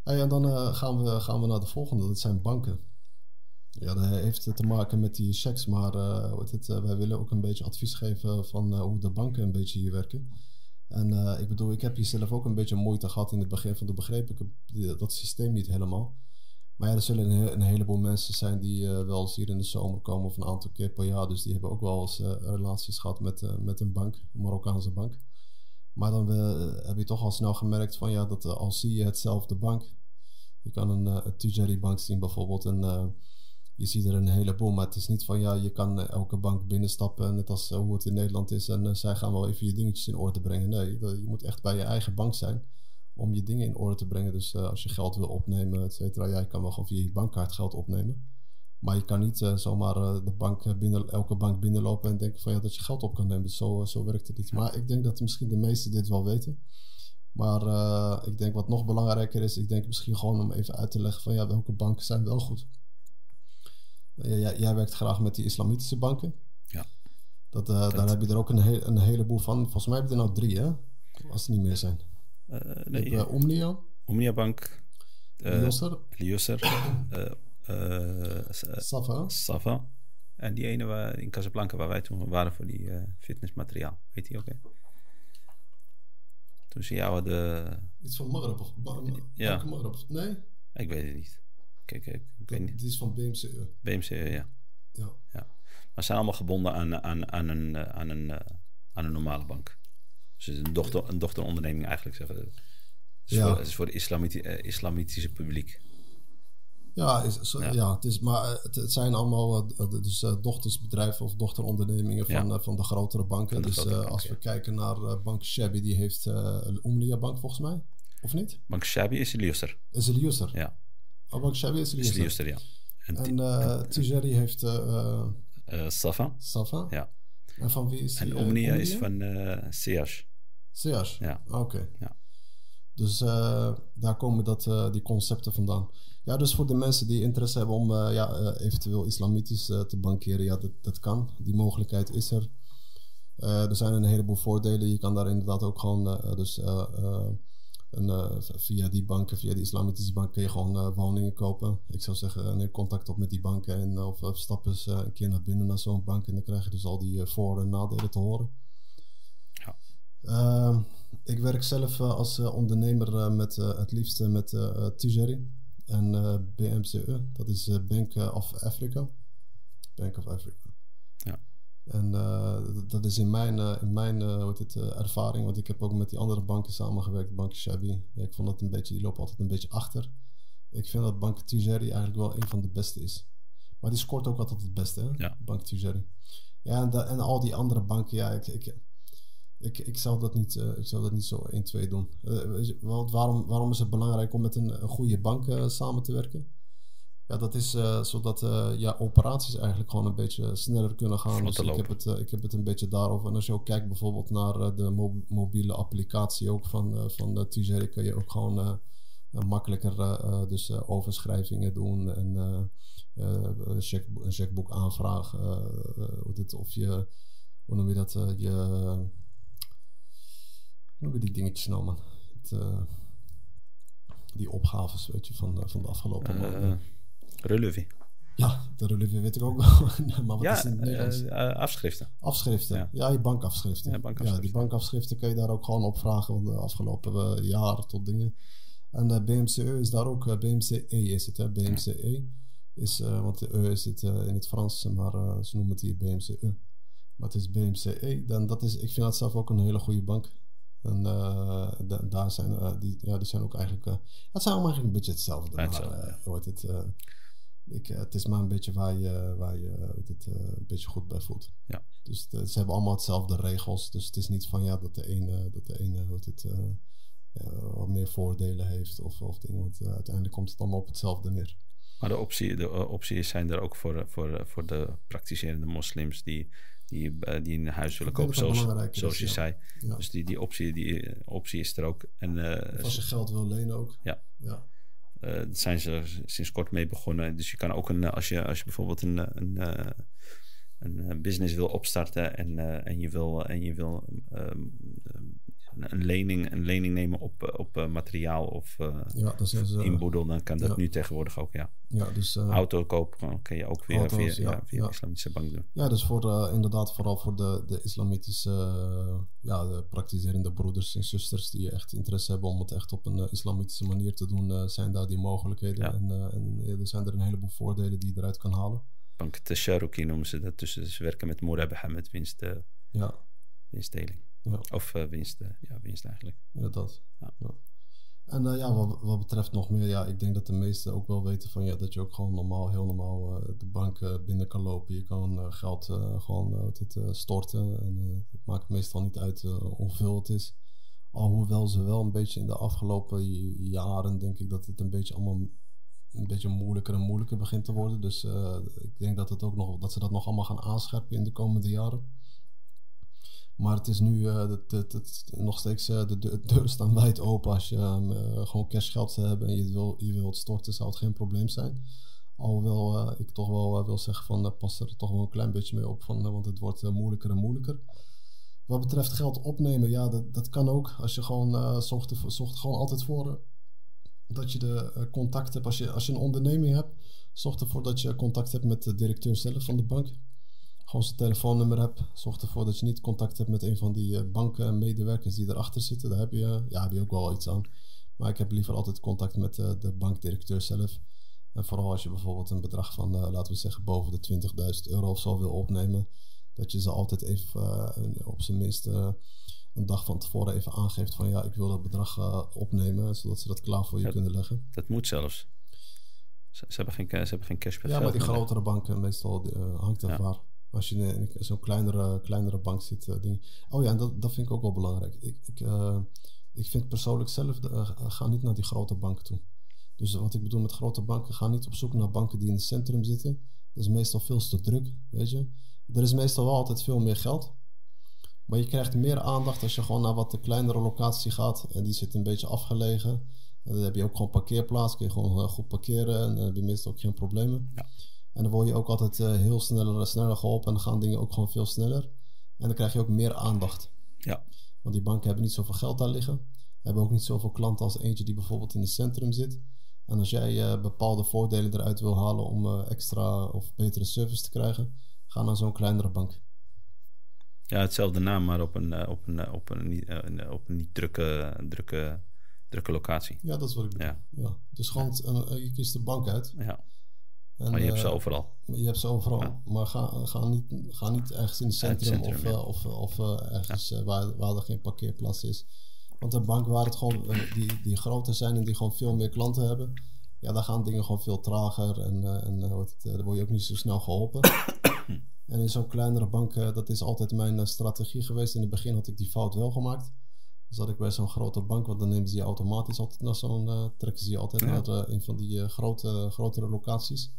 Hey, en dan gaan, we, gaan we naar de volgende, dat zijn banken. Ja, dat heeft te maken met die checks, maar het, wij willen ook een beetje advies geven van hoe de banken een beetje hier werken. En ik bedoel, ik heb hier zelf ook een beetje moeite gehad in het begin van de begreep ik dat systeem niet helemaal. Maar ja, er zullen een, heleboel mensen zijn die uh, wel eens hier in de zomer komen of een aantal keer per jaar. Dus die hebben ook wel eens uh, relaties gehad met, uh, met een bank, een Marokkaanse bank. Maar dan heb je toch al snel gemerkt van ja, dat al zie je hetzelfde bank. Je kan een, een Tijari bank zien bijvoorbeeld en je ziet er een heleboel. Maar het is niet van ja, je kan elke bank binnenstappen, net als hoe het in Nederland is. En zij gaan wel even je dingetjes in orde brengen. Nee, je moet echt bij je eigen bank zijn om je dingen in orde te brengen. Dus uh, als je geld wil opnemen, et cetera, ja, je kan wel gewoon via je bankkaart geld opnemen. Maar je kan niet zomaar de bank binnen, elke bank binnenlopen en denken van ja, dat je geld op kan nemen. Zo, zo werkt het niet. Maar ik denk dat misschien de meesten dit wel weten. Maar ik denk wat nog belangrijker is, ik denk misschien gewoon om even uit te leggen van ja, welke banken zijn wel goed. Jij, jij werkt graag met die islamitische banken. Ja. Dat, daar heb je er ook een, een heleboel van. Volgens mij heb je er nou drie, hè? Als het niet meer zijn. Uh, nee, je hebt, Omnia. Omnia Bank. Liosser. Safa. Safa. En die ene waar, in Casablanca waar wij toen waren voor die fitnessmateriaal. Weet je ook, hè? Toen ze jou de... Iets van Maghreb of... ja. Maghreb. Nee? Ik weet het niet. Kijk, ik, ik weet niet. Het is van BMCE. BMCE, ja. Ja. ja. Maar ze zijn allemaal gebonden aan, aan, aan, een, aan, een, aan een normale bank. Dus is een, dochter, een dochteronderneming eigenlijk. Zeggen. Het is, ja. voor, het is voor het islamiti islamitische publiek. Ja, is, ja. ja. het, is, maar het, het zijn allemaal dus, uh, dochtersbedrijven of dochterondernemingen van, ja. van de grotere banken. De dus grotere als we kijken naar Bank Shabby, die heeft een Omnia Bank volgens mij, of niet? Bank Shabby is Liuster. Is Liuster? Ja. Oh, Bank Shabby is Liuster. Is Liuster, ja. En, en Tijeri heeft... Safa. Safa? Ja. En van wie is die? En Omnia, is van uh, Seas. Seas? Ja. Oké. Ja. Dus uh, daar komen dat, uh, die concepten vandaan. Ja, dus voor de mensen die interesse hebben om ja, eventueel islamitisch te bankeren, ja, dat, dat kan. Die mogelijkheid is er. er zijn een heleboel voordelen. Je kan daar inderdaad ook gewoon dus, en, via die banken, via die islamitische banken, kun je gewoon woningen kopen. Ik zou zeggen, neem contact op met die banken en of, of stap eens een keer naar binnen naar zo'n bank en dan krijg je dus al die voor- en nadelen te horen. Uh, ik werk zelf uh, als uh, ondernemer uh, met het liefste met Tijeri en BMCE. Dat is Bank of Africa. Bank of Africa. Ja. En dat is in mijn, in mijn hoe het, ervaring, want ik heb ook met die andere banken samengewerkt, Bank Shabby. Ja, ik vond dat een beetje, die lopen altijd een beetje achter. Ik vind dat Bank Tijeri eigenlijk wel een van de beste is. Maar die scoort ook altijd het beste, hè? Ja. Bank Tijeri. Ja, en, de, en al die andere banken, ja, ik, ik ik, ik, zou dat niet, uh, ik zou dat niet zo 1, 2 doen. Uh, want waarom, waarom is het belangrijk om met een, een goede bank uh, samen te werken? Ja, dat is zodat ja, operaties eigenlijk gewoon een beetje sneller kunnen gaan. Dus ik, heb het, ik heb het een beetje daarover. En als je ook kijkt bijvoorbeeld naar de mo mobiele applicatie ook van, van de Tijeri, kun je ook gewoon makkelijker dus overschrijvingen doen en een, check, een checkboek aanvraag. of je, hoe noem je dat? je noem je die dingetjes nou, man? Het, uh, die opgaves, weet je, van, van de afgelopen uh, maanden. Relevé. Ja, de relevé weet ik ook wel. maar wat ja, is in het Nederlands? Uh, afschriften. Afschriften, ja. ja, je bankafschriften. Ja, bankafschriften. Ja, die bankafschriften kun je daar ook gewoon opvragen de afgelopen jaren tot dingen. En de BMCE is daar ook, BMCE is het, hè? BMCE. Is, want de E is het in het Frans, maar ze noemen het hier BMCE. Maar het is BMCE. Dan, dat is, ik vind dat zelf ook een hele goede bank. En uh, da daar zijn, uh, die, ja, die zijn ook eigenlijk. Uh, het zijn allemaal eigenlijk een beetje hetzelfde. Maar, hetzelfde. het, ik, het is maar een beetje waar je, waar je het, een beetje goed bij voelt. Ja. Dus het, ze hebben allemaal hetzelfde regels. Dus het is niet van ja dat de ene, dat de ene het, wat meer voordelen heeft of, of dingen. Want uiteindelijk komt het allemaal op hetzelfde neer. Maar de, optie, de opties zijn er ook voor, voor, voor de praktiserende moslims die die, uh, die een huis willen kopen, zoals, zoals je zei. Ja. Dus die, die, optie, die optie is er ook. En, uh, als je geld wil lenen ook. Ja. ja. Uh, daar zijn ze sinds kort mee begonnen. Dus je kan ook een, als je, als je bijvoorbeeld een, een, een business wil opstarten en, en je wil, en je wil um, een lening, een lening nemen op, op materiaal of ja, dat is, inboedel, dan kan dat ja. nu tegenwoordig ook, ja. Ja, dus, Auto kopen kan je ook weer auto's, via, ja, via de islamitische bank doen. Ja, dus voor, inderdaad vooral voor de, de islamitische ja, de praktiserende broeders en zusters die echt interesse hebben om het echt op een islamitische manier te doen, zijn daar die mogelijkheden. En, en er zijn er een heleboel voordelen die je eruit kan halen. Bank Tasharuki noemen ze dat, dus ze werken met Murabaha, met winst, ja. winstdeling. Ja. Of uh, winst, uh, ja, winst eigenlijk. Ja, dat. Ja. ja. En uh, ja, wat, wat, betreft nog meer, ja, ik denk dat de meesten ook wel weten van ja, dat je ook gewoon normaal, heel normaal de bank binnen kan lopen. Je kan geld gewoon dit, storten. En het maakt meestal niet uit hoeveel het is. Alhoewel ze wel een beetje in de afgelopen jaren, denk ik, dat het een beetje allemaal een beetje moeilijker en moeilijker begint te worden. Dus eh, ik denk dat, het ook nog, dat ze dat nog allemaal gaan aanscherpen in de komende jaren. Maar het is nu het, nog steeds, uh, de, de deuren staan wijd open. Als je uh, gewoon cashgeld hebt en je, wil, je wilt storten, zou het geen probleem zijn. Alhoewel ik toch wel wil zeggen van pas er toch wel een klein beetje mee op. Van, want het wordt moeilijker en moeilijker. Wat betreft geld opnemen, ja, dat, dat kan ook. Als je gewoon zorgt, zorgt gewoon altijd voor dat je de contact hebt. Als je, als je een onderneming hebt, zorg ervoor dat je contact hebt met de directeur zelf van de bank gewoon zijn telefoonnummer hebt. Zorg ervoor dat je niet contact hebt met een van die uh, bankmedewerkers die erachter zitten. Daar heb je, ja, heb je ook wel iets aan. Maar ik heb liever altijd contact met uh, de bankdirecteur zelf. En vooral als je bijvoorbeeld een bedrag van, uh, laten we zeggen, boven de 20.000 euro of zo wil opnemen. Dat je ze altijd even op zijn minst een dag van tevoren even aangeeft van ja, ik wil dat bedrag opnemen. Zodat ze dat klaar voor je kunnen leggen. Dat moet zelfs. Ze, ze, hebben, geen, ze hebben geen cash Ja, maar die grotere banken meestal hangt er ja. Als je in zo'n kleinere, kleinere bank zit. Uh, ding. Oh ja, en dat, dat vind ik ook wel belangrijk. Ik, ik, uh, ik vind persoonlijk zelf, uh, ga niet naar die grote banken toe. Dus wat ik bedoel met grote banken, ga niet op zoek naar banken die in het centrum zitten. Dat is meestal veel te druk, weet je. Er is meestal wel altijd veel meer geld. Maar je krijgt meer aandacht als je gewoon naar wat de kleinere locatie gaat. En die zit een beetje afgelegen. En dan heb je ook gewoon parkeerplaats. Kun je gewoon goed parkeren. En dan heb je meestal ook geen problemen. Ja. En dan word je ook altijd uh, heel sneller, sneller geholpen en dan gaan dingen ook gewoon veel sneller. En dan krijg je ook meer aandacht. Ja. Want die banken hebben niet zoveel geld daar liggen. Hebben ook niet zoveel klanten als eentje die bijvoorbeeld in het centrum zit. En als jij uh, bepaalde voordelen eruit wil halen om extra of betere service te krijgen, ga naar zo'n kleinere bank. Ja, hetzelfde naam, maar op een, op een, op een, op een niet drukke, drukke, drukke locatie. Ja, dat is wat ik bedoel. Ja. ja. Dus gewoon, je kiest de bank uit. Ja. En, maar je hebt ze uh, overal. Je hebt ze overal. Ja. Maar ga, ga, niet, ga niet ergens in het centrum, het centrum of, ja. of, of uh, ergens waar, waar er geen parkeerplaats is. Want de banken waar het gewoon, die, die groter zijn en die gewoon veel meer klanten hebben, ja, daar gaan dingen gewoon veel trager en, uh, en het, daar word je ook niet zo snel geholpen. en in zo'n kleinere bank, dat is altijd mijn strategie geweest. In het begin had ik die fout wel gemaakt. Dus dat ik bij zo'n grote bank, want dan nemen ze je automatisch altijd naar zo'n, trekken ze je altijd naar een van die grote, grotere locaties.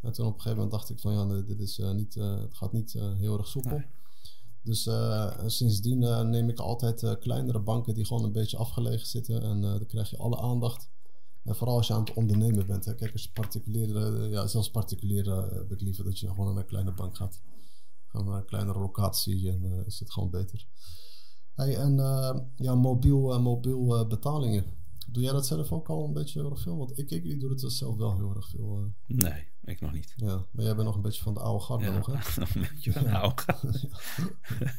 En toen op een gegeven moment dacht ik van ja, dit is, uh, niet, uh, het gaat niet uh, heel erg soepel. Nee. Dus sindsdien neem ik altijd kleinere banken die gewoon een beetje afgelegen zitten. En dan krijg je alle aandacht. En vooral als je aan het ondernemen bent. Hè. Kijk, als je particulier, ja, zelfs particulier heb ik liever dat je gewoon naar een kleine bank gaat. Gewoon naar een kleinere locatie en is het gewoon beter. Hey, en ja, mobiel, mobiel betalingen. Doe jij dat zelf ook al een beetje heel erg veel? Want ik, ik, ik doe het zelf wel heel erg veel. Uh... Nee, ik nog niet. Ja, maar jij bent nog een beetje van de oude ja, nog, hè? nog een beetje van de oude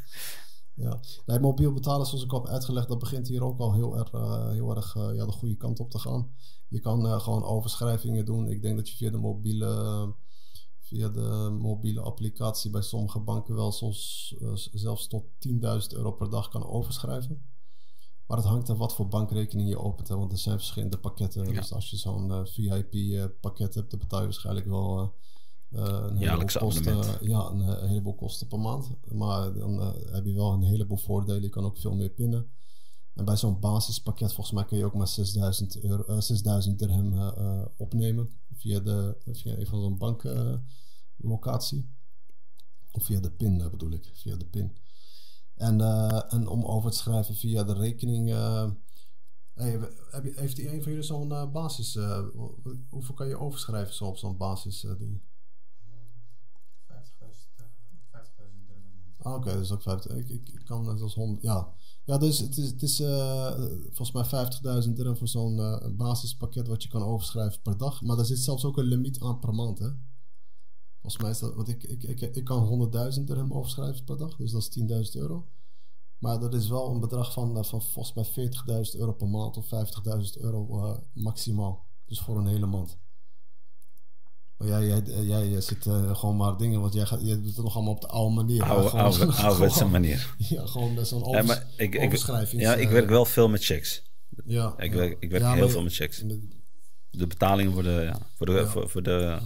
ja. Nee, mobiel betalen, zoals ik al heb uitgelegd, dat begint hier ook al heel erg, uh, heel erg uh, ja, de goede kant op te gaan. Je kan gewoon overschrijvingen doen. Ik denk dat je via de mobiele, via de mobiele applicatie bij sommige banken wel soms, zelfs tot 10.000 euro per dag kan overschrijven. Maar het hangt er wat voor bankrekening je opent. Hè? Want er zijn verschillende pakketten. Ja. Dus als je zo'n uh, VIP-pakket hebt, dan betaal je waarschijnlijk wel uh, een, heleboel kosten, ja, een, heleboel kosten per maand. Maar dan heb je wel een heleboel voordelen. Je kan ook veel meer pinnen. En bij zo'n basispakket, volgens mij kun je ook maar 6000, euro, 6000 dirham opnemen. Via, de, via een van zo'n banklocatie. of via de PIN bedoel ik. Via de PIN. En, uh, en om over te schrijven via de rekening. Uh, hey, heeft die van jullie zo'n uh, basis? hoeveel kan je overschrijven zo op zo'n basis ding? 50.000 Ah, Oké, okay, dus ook 50. Ik, ik, ik kan als 100. Ja, ja dus het is, het is volgens mij 50.000 dirham voor zo'n basispakket wat je kan overschrijven per dag. Maar daar zit zelfs ook een limiet aan per maand, hè? Volgens mij is dat, want ik, ik, ik, ik kan 100.000 dirham overschrijven per dag, dus dat is 10.000 euro. Maar dat is wel een bedrag van, van volgens mij 40.000 euro per maand of 50.000 euro uh, maximaal. Dus voor een hele maand. Maar jij, jij, jij zit uh, gewoon maar dingen, want jij, gaat, jij doet het nog allemaal op de oude manier. Oude, gewoon, oude, ouderwetse manier. Ja, gewoon zo'n overs, ja, ik, overschrijving. Ja, ik werk wel veel met checks. Ja, ik werk, ik werk ja, heel veel met checks. De betalingen voor de, ja, voor de, voor de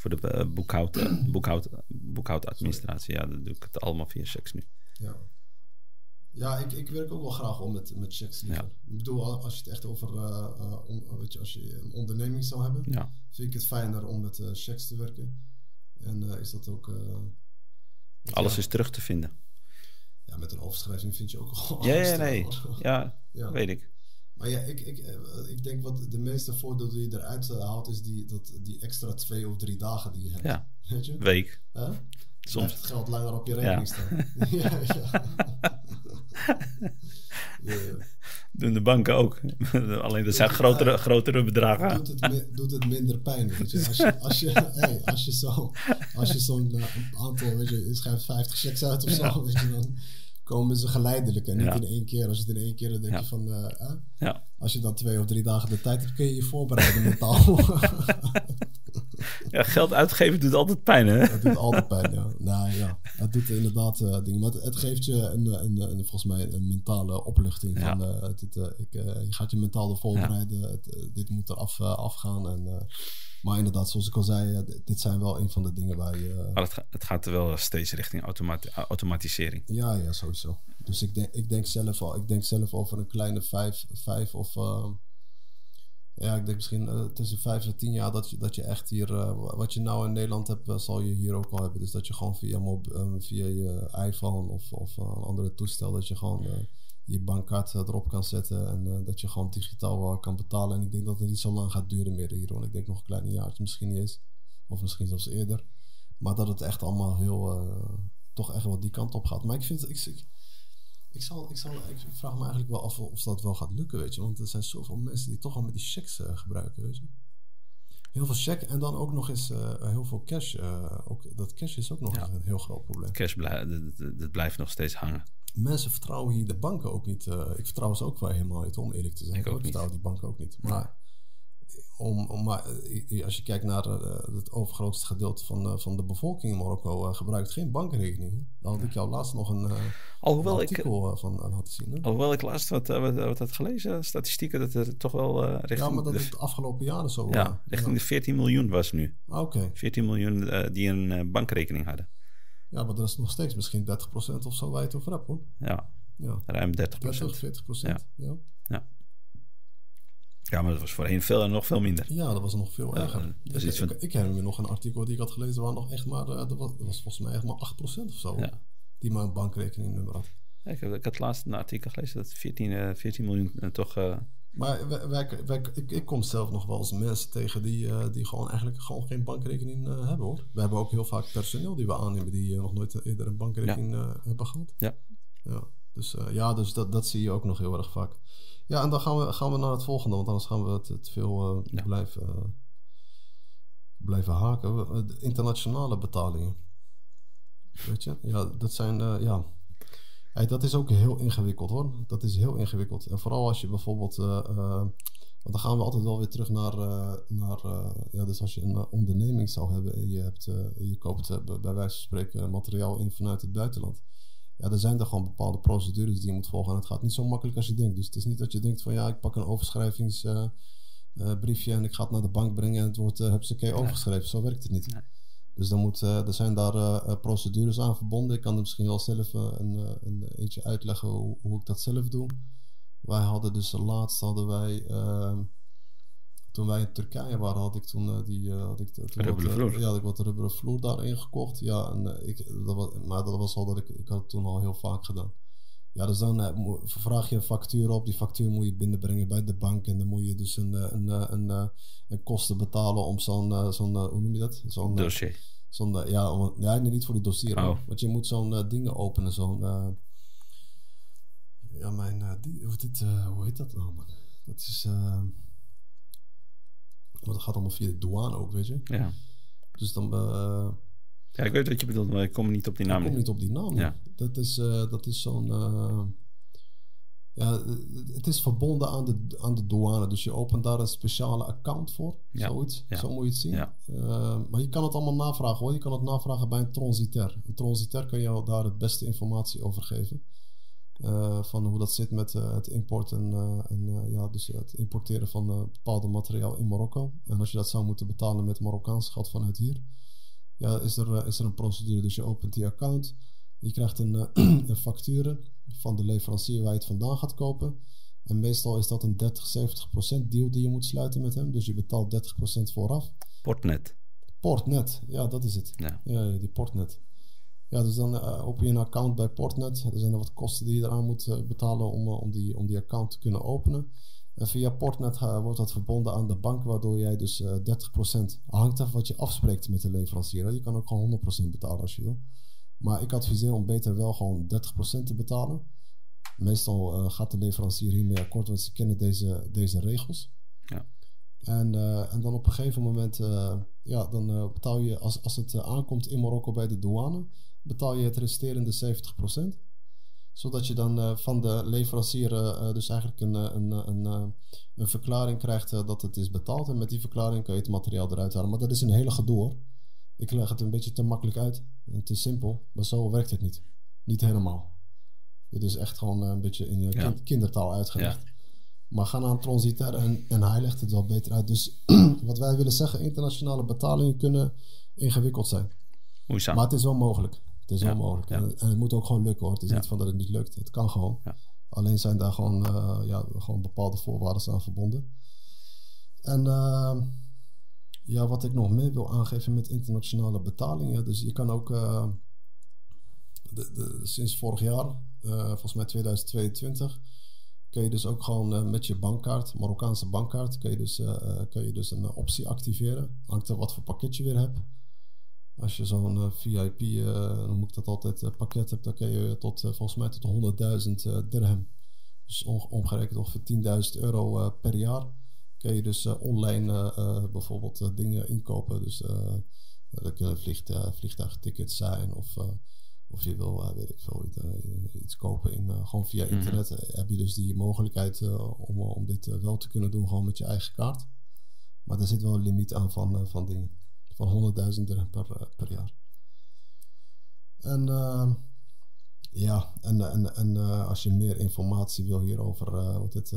voor de uh, boekhoud, uh, boekhoud, boekhoudadministratie. Ja, dan doe ik het allemaal via checks nu. Ja. Ja, ik, ik werk ook wel graag om met, met checks. Ja. Ik bedoel, al- als je het echt over eh, eh, on- weet je, als je een onderneming zou hebben, Ja. vind ik het fijner om met eh, checks te werken. En eh, is dat ook. eh, Alles ja, is terug te vinden. Ja, met een overschrijving vind je ook al. Ja, ja, nee. Ja. weet ik. Maar ja, ik, ik, eh, ik denk wat de meeste voordeel die je eruit eh, haalt, is die, dat, die extra twee of drie dagen die je hebt. Ja, Weet je? week. Hè? Soms. Het geld langer op je rekening staan. ja, ja. Doen de banken ook. Alleen dat zijn grotere, grotere bedragen. doet, het, mi- doet het minder pijn, weet je. Als je, als je, hey, als je zo, als je zo'n eh, aantal, weet je, je schrijft 50 checks uit of zo, weet je, dan komen ze geleidelijk en niet Ja. in één keer. Als je het in één keer, dan denk Ja. je van, eh? Ja. als je dan twee of drie dagen de tijd hebt, kun je je voorbereiden mentaal. ja, geld uitgeven doet altijd pijn, hè? Het doet altijd pijn, ja. Nou ja, het doet inderdaad eh, dingen. Maar het, het geeft je een, een, een, volgens mij een mentale opluchting. Van, eh, het, het, eh, ik, je gaat je mentaal er voorbereiden. Dit moet er af, afgaan. En, maar inderdaad, zoals ik al zei, eh, dit- zijn wel een van de dingen waar je... eh, Maar het, ga- het gaat wel steeds richting automati- automatisering. ja, ja, sowieso. Dus ik denk, ik denk, zelf, al, ik denk zelf over een kleine vijf, vijf of... eh, ja, ik denk misschien eh, tussen vijf en tien jaar dat je, dat je echt hier... eh, wat je nou in Nederland hebt, eh, zal je hier ook al hebben. Dus dat je gewoon via, mob, eh, via je iPhone of, of eh, een andere toestel... dat je gewoon eh, je bankkaart eh, erop kan zetten... en eh, dat je gewoon digitaal kan betalen. En ik denk dat het niet zo lang gaat duren meer hier. Want ik denk nog een klein jaartje misschien niet eens. Of misschien zelfs eerder. Maar dat het echt allemaal heel... eh, toch echt wel die kant op gaat. Maar ik vind... Ik, ik, ik, zal, ik, zal, ik vraag me eigenlijk wel af of dat wel gaat lukken, weet je. Want er zijn zoveel mensen die toch al met die checks gebruiken, weet je. Heel veel check en dan ook nog eens heel veel cash. ook, dat cash is ook nog Ja. een heel groot probleem. Cash blij- dat- dat- dat blijft nog steeds hangen. Mensen vertrouwen hier de banken ook niet. eh, ik vertrouw ze ook wel helemaal niet, om eerlijk te zijn. Ik ook vertrouw die banken ook niet. Maar, om, om, maar eh, als je kijkt naar eh, het overgrootste gedeelte van, van de bevolking in Marokko, gebruikt geen bankrekening. Daar had ik jou laatst nog een, een Alhoewel ik, artikel van aan laten zien. Hè? alhoewel ik laatst wat, wat, wat had gelezen, statistieken, dat er toch wel richting, Ja, maar dat het de afgelopen jaren zo. ja, richting de 14 miljoen was nu. Ah, Oké. 14 miljoen die een bankrekening hadden. Ja, maar dat is nog steeds misschien 30% of zo waar je het over hebt hoor. Ja, Ja. ruim 30 30, 40%. Ja. Ja. Ja, maar dat was voorheen veel en nog veel minder. dat was nog veel Ja, erger. dat ik, van- ik, ik herinner me nog een artikel die ik had gelezen waar nog echt maar, eh, dat, was, dat was volgens mij echt maar 8% of zo. Ja. Die maar een bankrekeningnummer had. Ja, Ik, ik had laatst een artikel gelezen dat 14, eh, 14 miljoen eh, toch... Maar wij, wij, wij- ik, ik kom zelf nog wel eens mensen tegen die, eh, die gewoon eigenlijk gewoon geen bankrekening eh, hebben hoor. We hebben ook heel vaak personeel die we aannemen die eh, nog nooit eerder een bankrekening hebben gehad. ja. Ja, dus, ja, dus dat, dat zie je ook nog heel erg vaak. Ja, en dan gaan we, gaan we naar het volgende, want anders gaan we te, te veel Ja. blijven, blijven haken. Internationale betalingen. Weet je? Ja, dat zijn, ja... Hey, dat is ook heel ingewikkeld hoor. Dat is heel ingewikkeld. En vooral als je bijvoorbeeld... eh, eh, want dan gaan we altijd wel weer terug naar... eh, naar ja, dus als je een onderneming zou hebben en je, hebt, je koopt bij bij wijze van spreken materiaal in vanuit het buitenland ja, er zijn er gewoon bepaalde procedures die je moet volgen. En het gaat niet zo makkelijk als je denkt. Dus het is niet dat je denkt van ja, ik pak een overschrijvingsbriefje en ik ga het naar de bank brengen en het wordt uh, hupsakee overgeschreven. Zo werkt het niet. Dus dan moet, eh, er zijn daar eh, eh, procedures aan verbonden. Ik kan er misschien wel zelf een, een eentje uitleggen hoe, hoe ik dat zelf doe. Wij hadden dus laatst hadden wij ehm, toen wij in Turkije waren, had ik toen uh, die uh, had ik toen rubberen wat, uh, vloer. Ja, had ik wat rubberen vloer daarin gekocht. Ja, en ik, dat was, maar dat was al dat ik, ik had het toen al heel vaak gedaan. Ja, dus dan uh, vraag je een factuur op. Die factuur moet je binnenbrengen bij de bank. En dan moet je dus een, een, een, een, een kosten betalen om zo'n, zo'n hoe noem je dat? Zo'n dossier. Zo'n, ja, om, ja, niet voor die dossier. Oh. Want je moet zo'n dingen openen. Zo'n, ja, mijn, die, hoe, dit, hoe heet dat nou, man? Dat is... Want dat gaat allemaal via de douane ook, weet je. Ja. Dus dan... Ja, ik weet wat je bedoelt, maar ik kom niet op die naam. Ik kom niet op die naam. Ja. Dat is, uh, dat is zo'n... Uh, ja, het is verbonden aan de, aan de douane. Dus je opent daar een speciale account voor. Ja. Zoiets. Ja. Zo moet je het zien. Ja. Uh, maar je kan het allemaal navragen hoor. Je kan het navragen bij een transitair. Een transitair kan jou daar het beste informatie over geven. Uh, van hoe dat zit met uh, het import en, uh, en ja, dus het importeren van bepaalde materiaal in Marokko. En als je dat zou moeten betalen met Marokkaans geld vanuit hier, ja, is er, is er een procedure. Dus je opent die account, je krijgt een, een factuur van de leverancier waar je het vandaan gaat kopen. En meestal is dat een 30, 70% deal die je moet sluiten met hem. Dus je betaalt 30% vooraf. Portnet. Portnet, ja, dat is het. Ja. Die Portnet. Ja, dus dan eh, open je een account bij Portnet. Er zijn er wat kosten die je eraan moet eh, betalen om, eh, om, die, om die account te kunnen openen. En via Portnet ga- wordt dat verbonden aan de bank, waardoor jij dus eh 30% hangt af wat je afspreekt met de leverancier. Je kan ook gewoon 100% betalen als je wil. Maar ik adviseer om beter wel gewoon 30% te betalen. Meestal eh, gaat de leverancier hiermee akkoord, want ze kennen deze, deze regels. Ja. En, eh, en dan op een gegeven moment, eh, ja, dan eh, betaal je, als, als het eh, aankomt in Marokko bij de douane, betaal je het resterende 70%. Zodat je dan eh, van de leverancier eh, eh, dus eigenlijk een, een, een, een verklaring krijgt dat het is betaald. En met die verklaring kan je het materiaal eruit halen. Maar dat is een hele gedoe. Ik leg het een beetje te makkelijk uit en te simpel, maar zo werkt het niet. Niet helemaal. Dit is echt gewoon een beetje in Ja. kindertaal uitgelegd. Maar ga naar een transitair en, en hij legt het wel beter uit. Dus wat wij willen zeggen, internationale betalingen kunnen ingewikkeld zijn. Moeizaam. Maar het is wel mogelijk. Het is wel mogelijk. En, en het moet ook gewoon lukken hoor. Het is niet van dat het niet lukt. Het kan gewoon. Alleen zijn daar gewoon, eh, ja, gewoon bepaalde voorwaarden aan verbonden. En eh, ja, wat ik nog meer wil aangeven met internationale betalingen. Dus je kan ook eh, de, de, sinds vorig jaar, eh, volgens mij 2022, kun je dus ook gewoon met je bankkaart, Marokkaanse bankkaart, kun je dus, kun je dus een optie activeren. Hangt er wat voor pakket je weer hebt. Als je zo'n eh, VIP, eh, dan moet ik dat altijd, eh, pakket hebt, dan kun je tot, eh, volgens mij tot 100.000 eh, dirham. Dus om, omgerekend ongeveer 10.000 euro eh, per jaar. Kun je dus eh, online eh, eh, bijvoorbeeld eh, dingen inkopen. Dus eh dat kunnen vliegtuig, vliegtuigtickets zijn of... eh, of je wil, eh, weet ik veel, iets, eh, kopen in, eh, gewoon via Mhm. internet. eh, heb je dus die mogelijkheid eh, om, om dit eh, wel te kunnen doen, gewoon met je eigen kaart. Maar er zit wel een limiet aan van, eh, van dingen. Van 100.000 dirham per, eh, per jaar. En eh, ja, en, en, en eh, als je meer informatie wil hierover, eh, wat, het,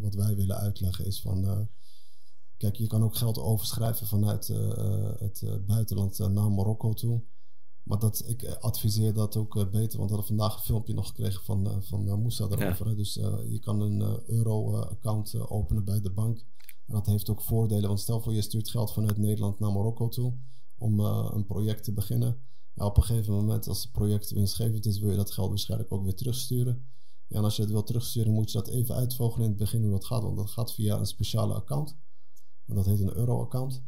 wat wij willen uitleggen is van... kijk, je kan ook geld overschrijven vanuit het buitenland naar Marokko toe. Maar dat, ik adviseer dat ook beter, want we hadden vandaag een filmpje nog gekregen van, van Moussa daarover. Dus je kan een euro-account openen bij de bank. En dat heeft ook voordelen, want stel voor je stuurt geld vanuit Nederland naar Marokko toe om eh, een project te beginnen. Op een gegeven moment, als het project winstgevend is, wil je dat geld waarschijnlijk ook weer terugsturen. Ja, en als je het wil terugsturen, moet je dat even uitvogelen in het begin hoe dat gaat, want dat gaat via een speciale account. En dat heet een euro-account.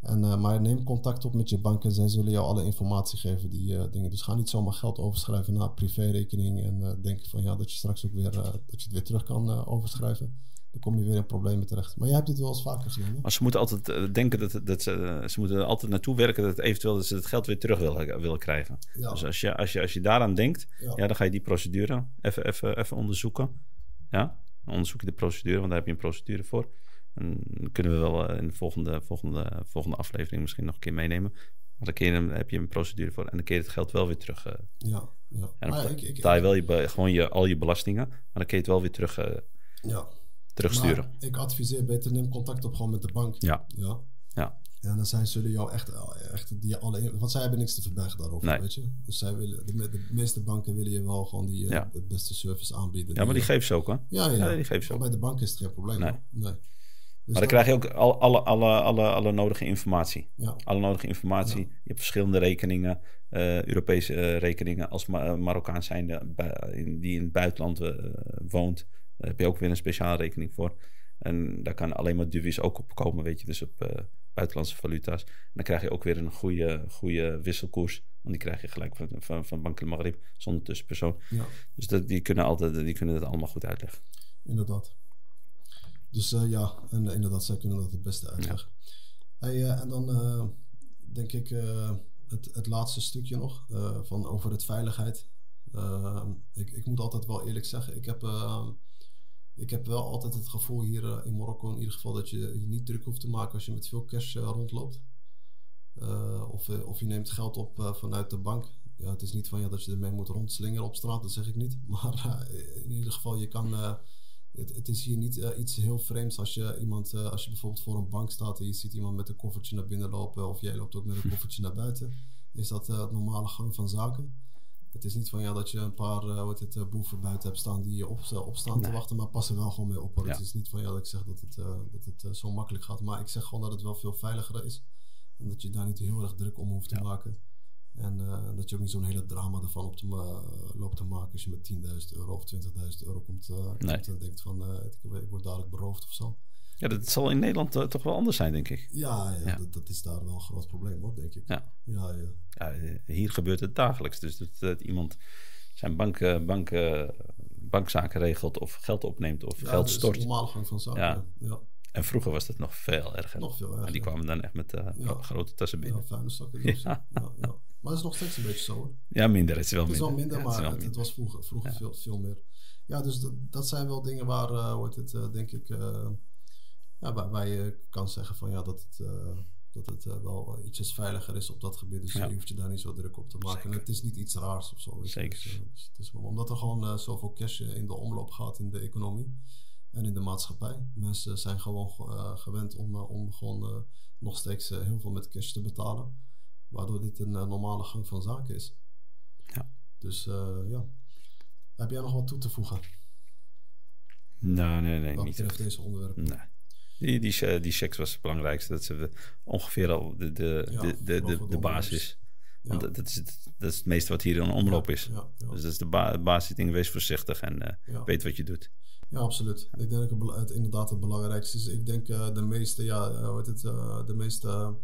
En, eh, maar neem contact op met je bank en zij zullen jou alle informatie geven, die eh, dingen. Dus ga niet zomaar geld overschrijven naar privérekening en eh denken van ja, dat je straks ook weer, dat je weer terug kan overschrijven. Dan kom je weer in problemen terecht. Maar jij hebt dit wel eens vaker gedaan, hè? Maar ze moeten altijd eh, denken dat, dat ze, eh, ze moeten altijd naartoe werken dat eventueel dat ze het geld weer terug willen, willen krijgen. Ja. Dus als je, als, je, als je daaraan denkt, Ja. ja. dan ga je die procedure even, even, even onderzoeken. Ja, dan onderzoek je de procedure, want daar heb je een procedure voor. En dan kunnen we wel eh, in de volgende, volgende, volgende aflevering misschien nog een keer meenemen. Maar dan, hem- heb je een procedure voor en dan kun je het geld wel weer terug. eh, Ja, ja. en dan ik- betaal je wel je, gewoon je, al je belastingen, maar dan kun je het wel weer terug, eh, ja. Terugsturen. Maar ik adviseer beter neem contact op gewoon met de bank. Ja. Ja. Ja. En dan zij zullen jou echt, echt die alle, want zij hebben niks te verbergen daarover, Nee. weet je. Dus zij willen, de, de meeste banken willen je wel gewoon die, eh, Ja. de beste service aanbieden. Ja, maar die geven ze ook, hè? Ja, ja. Ja, die geven ze ook. Bij de bank is het geen probleem. Nee. Dus Maar dan krijg je ook al, alle, alle, alle, alle nodige informatie. Ja, Alle nodige informatie. Je hebt verschillende rekeningen, eh, Europese eh, rekeningen. Als Ma- Marokkaan zijnde die in het buitenland woont, daar heb je ook weer een speciale rekening voor. En daar kan alleen maar dubies ook op komen, weet je, dus op eh, buitenlandse valuta's. En dan krijg je ook weer een goede, goede wisselkoers. Want die krijg je gelijk van, van, van Bank Maghrib, zonder tussenpersoon. ja, Dus dat, die, kunnen altijd, die kunnen dat allemaal goed uitleggen. inderdaad. Dus eh, ja, en inderdaad, zij kunnen dat het beste uitleggen. Hey, eh, en dan denk ik het, het laatste stukje nog van over het veiligheid. Eh, ik, ik moet altijd wel eerlijk zeggen, ik heb, eh, ik heb wel altijd het gevoel hier eh, in Marokko in ieder geval dat je je niet druk hoeft te maken als je met veel cash eh, rondloopt. Eh, of, of je neemt geld op vanuit de bank. Ja, het is niet van ja, dat je ermee moet rondslingeren op straat, dat zeg ik niet. Maar in ieder geval, je kan. het, het is hier niet iets heel vreemds als je iemand, als je bijvoorbeeld voor een bank staat en je ziet iemand met een koffertje naar binnen lopen, of jij loopt ook met een koffertje naar buiten. Is dat eh, het normale gang van zaken? Het is niet van ja, dat je een paar uh, wat het, uh, boeven buiten hebt staan die je op, opstaan nee. te wachten, maar pas er wel gewoon mee op. Ja. Het is niet van ja, dat ik zeg dat het, dat het zo makkelijk gaat, maar ik zeg gewoon dat het wel veel veiliger is. En dat je daar niet heel erg druk om hoeft te ja. maken. En dat je ook niet zo'n hele drama ervan op te loopt te maken als je met 10.000 euro of 20.000 euro komt, nee. komt en denkt van ik, ik, word dadelijk beroofd of zo. Ja, dat zal in Nederland uh, toch wel anders zijn, denk ik. Ja, ja, ja. Dat, dat, is daar wel een groot probleem, hoor, denk ik. Ja. Ja, ja. ja hier gebeurt het dagelijks. Dus dat, dat iemand zijn bank, bank, bankzaken regelt of geld opneemt of geld dus stort. de normale gang van zaken. Ja. ja. En vroeger was dat nog veel erger. Nog veel erger. En die kwamen dan echt met uh, grote tassen binnen. Ja, fijne zakken. Dus. Ja. Ja, Maar het is nog steeds een beetje zo, hoor. Ja, minder. Het is wel het is minder. Wel minder maar het, minder. het, was vroeger, vroeger veel, veel meer. Ja, dus dat, dat zijn wel dingen waar, uh, wordt het, uh, denk ik ja, waar, waar, je kan zeggen van ja, dat het, uh, dat het uh, wel ietsjes veiliger is op dat gebied. Dus ja. je hoeft je daar niet zo druk op te maken. Zeker. En het is niet iets raars of zo. Zeker. Dus, uh, dus het is omdat er gewoon zoveel cash in de omloop gaat in de economie en in de maatschappij. Mensen zijn gewoon gewend om, om gewoon nog steeds heel veel met cash te betalen. Waardoor dit een normale gang van zaken is. Ja. Dus ja. Heb jij nog wat toe te voegen? Nou, nee, nee, Wat niet. betreft deze onderwerpen? Nee. Die, die, die checks was het belangrijkste. Dat ze ongeveer al de, de, Ja, de, de, de, basis. Want Ja. dat, dat is het, dat is het meeste wat hier in omloop is. Ja, ja. Dus dat is de ba basisding. Wees voorzichtig en eh, weet wat je doet. Ja, absoluut. Ik denk dat het inderdaad het belangrijkste is. Ik denk eh, de meeste, ja, eh, hoe heet het, de meeste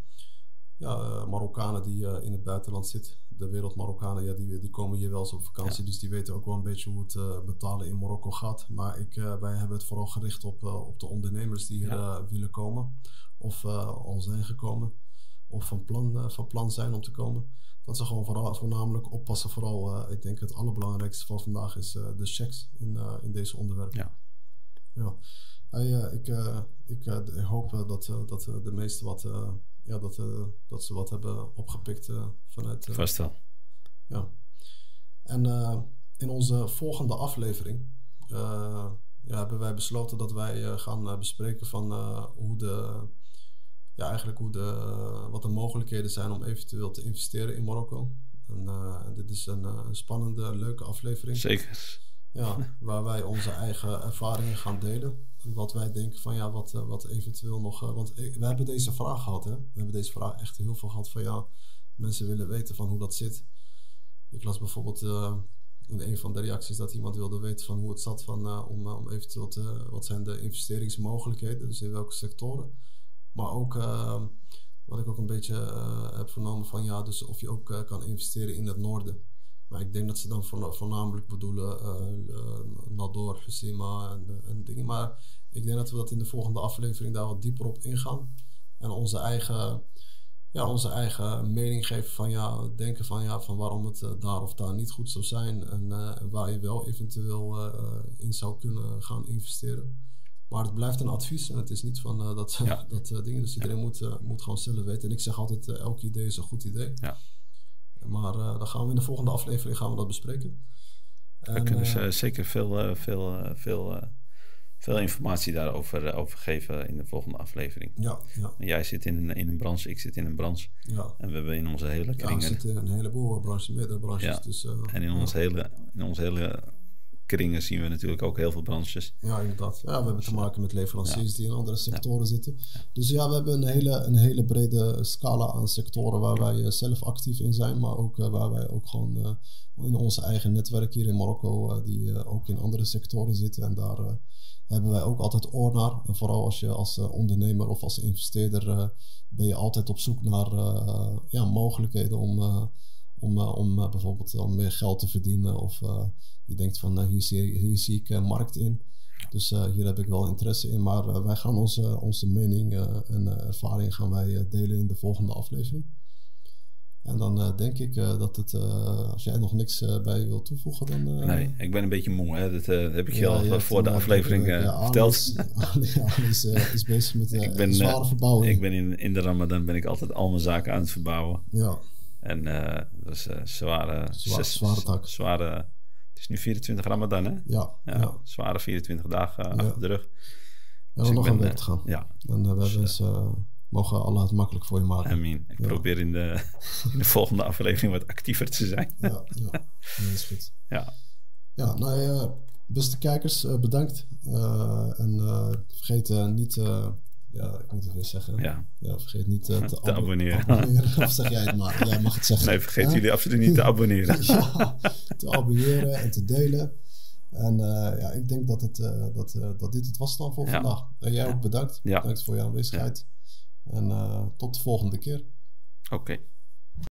ja, eh, Marokkanen die eh, in het buitenland zitten, de wereld Marokkanen, ja, die, die komen hier wel eens op vakantie, dus die weten ook wel een beetje hoe het eh, betalen in Marokko gaat. Maar ik, wij hebben het vooral gericht op, op de ondernemers die hier Ja. willen komen, of al zijn gekomen, of van plan, van plan zijn om te komen. Dat ze gewoon vooral, voornamelijk oppassen. Vooral, ik denk het allerbelangrijkste van vandaag is de checks in, in deze onderwerpen. Ja. Ja. Hey, ik, ik, ik hoop dat, dat de meesten wat, ja, dat, eh, dat ze wat hebben opgepikt eh, vanuit. eh, Vast wel. ja. En in onze volgende aflevering ja, hebben wij besloten dat wij gaan bespreken van hoe de, ja, eigenlijk hoe de, wat de mogelijkheden zijn om eventueel te investeren in Marokko. En, dit is een, een spannende, leuke aflevering. Zeker. Ja, waar wij onze eigen ervaringen gaan delen. Wat wij denken van ja, wat, eh, wat eventueel nog. eh, want we hebben deze vraag gehad, hè? We hebben deze vraag echt heel veel gehad van ja, mensen willen weten van hoe dat zit. Ik las bijvoorbeeld eh, in een van de reacties dat iemand wilde weten van hoe het zat van, om, om eventueel te. wat zijn de investeringsmogelijkheden, dus in welke sectoren. Maar ook wat ik ook een beetje heb vernomen van ja, dus of je ook kan investeren in het noorden. Maar ik denk dat ze dan voorna- voornamelijk bedoelen eh eh, Nador, Husima en, eh, en dingen. Maar ik denk dat we dat in de volgende aflevering daar wat dieper op ingaan. En onze eigen, ja, onze eigen mening geven van ja, denken van ja, van waarom het daar of daar niet goed zou zijn. En, waar je wel eventueel in zou kunnen gaan investeren. Maar het blijft een advies en het is niet van dat, Ja. dat dingen. Dus iedereen moet, moet gewoon zelf weten. En ik zeg altijd, elk idee is een goed idee. Ja. Maar eh, dan gaan we in de volgende aflevering gaan we dat bespreken. We En, kunnen eh, ze zeker veel, eh, veel, veel, veel informatie daarover over geven in de volgende aflevering. ja, ja, Jij zit in een, in een branche, ik zit in een branche. ja. En we hebben in onze hele Ja, er kringen zitten een heleboel branches, meerdere branches. Ja. Dus, en in onze, hele, in onze hele kringen zien we natuurlijk ook heel veel branches. Ja, inderdaad. Ja, we hebben te maken met leveranciers Ja. die in andere sectoren zitten. Dus ja, we hebben een hele, een hele brede scala aan sectoren waar wij eh, zelf actief in zijn, maar ook eh, waar wij ook gewoon eh, in onze eigen netwerk hier in Marokko, die ook in andere sectoren zitten. En daar hebben wij ook altijd oor naar. En vooral als je als ondernemer of als investeerder ben je altijd op zoek naar ja, mogelijkheden om, om, eh, om eh, bijvoorbeeld om meer geld te verdienen. Of eh, je denkt van nou, hier, zie, hier zie ik markt in. Dus hier heb ik wel interesse in. Maar wij gaan onze, onze mening en ervaring gaan wij delen in de volgende aflevering. En dan denk ik dat het, als jij nog niks bij wilt toevoegen, dan... Nee, ik ben een beetje moe. Hè? Dat heb ik je ja, al je voor de aflevering ja, verteld. Is, bezig met Ik ben, zware verbouwing. Ik ben in, in de Ramadan ben ik altijd al mijn zaken aan het verbouwen. Ja, En eh, dat is eh, zware, Zwa- zware tak. Zware, het is nu 24 Ramadan, hè? ja, Ja, ja. zware 24 dagen Ja. achter de rug. We Dus hebben ik nog een week eh, te gaan. Ja, En eh, we Dus, hebben eh, mogen Allah het makkelijk voor je maken. Amin. Ik Ja. probeer in de, in de volgende aflevering wat actiever te zijn. Ja, ja. Nee, is goed. Ja, Ja, nou ja, beste kijkers, eh, bedankt. Eh, en eh, vergeet eh, niet, eh, ja, ik moet het weer zeggen. ja. Ja, vergeet niet eh, te, Te abo- abonneren. abonneren. Of zeg jij het maar, jij mag het zeggen. Nee, vergeet Ja? jullie absoluut niet te abonneren. ja, te abonneren en te delen. En eh, ja, ik denk dat, het, eh, dat, dat dit het was dan voor vandaag. En jij ook bedankt. Bedankt voor je aanwezigheid. En tot de volgende keer. Oké.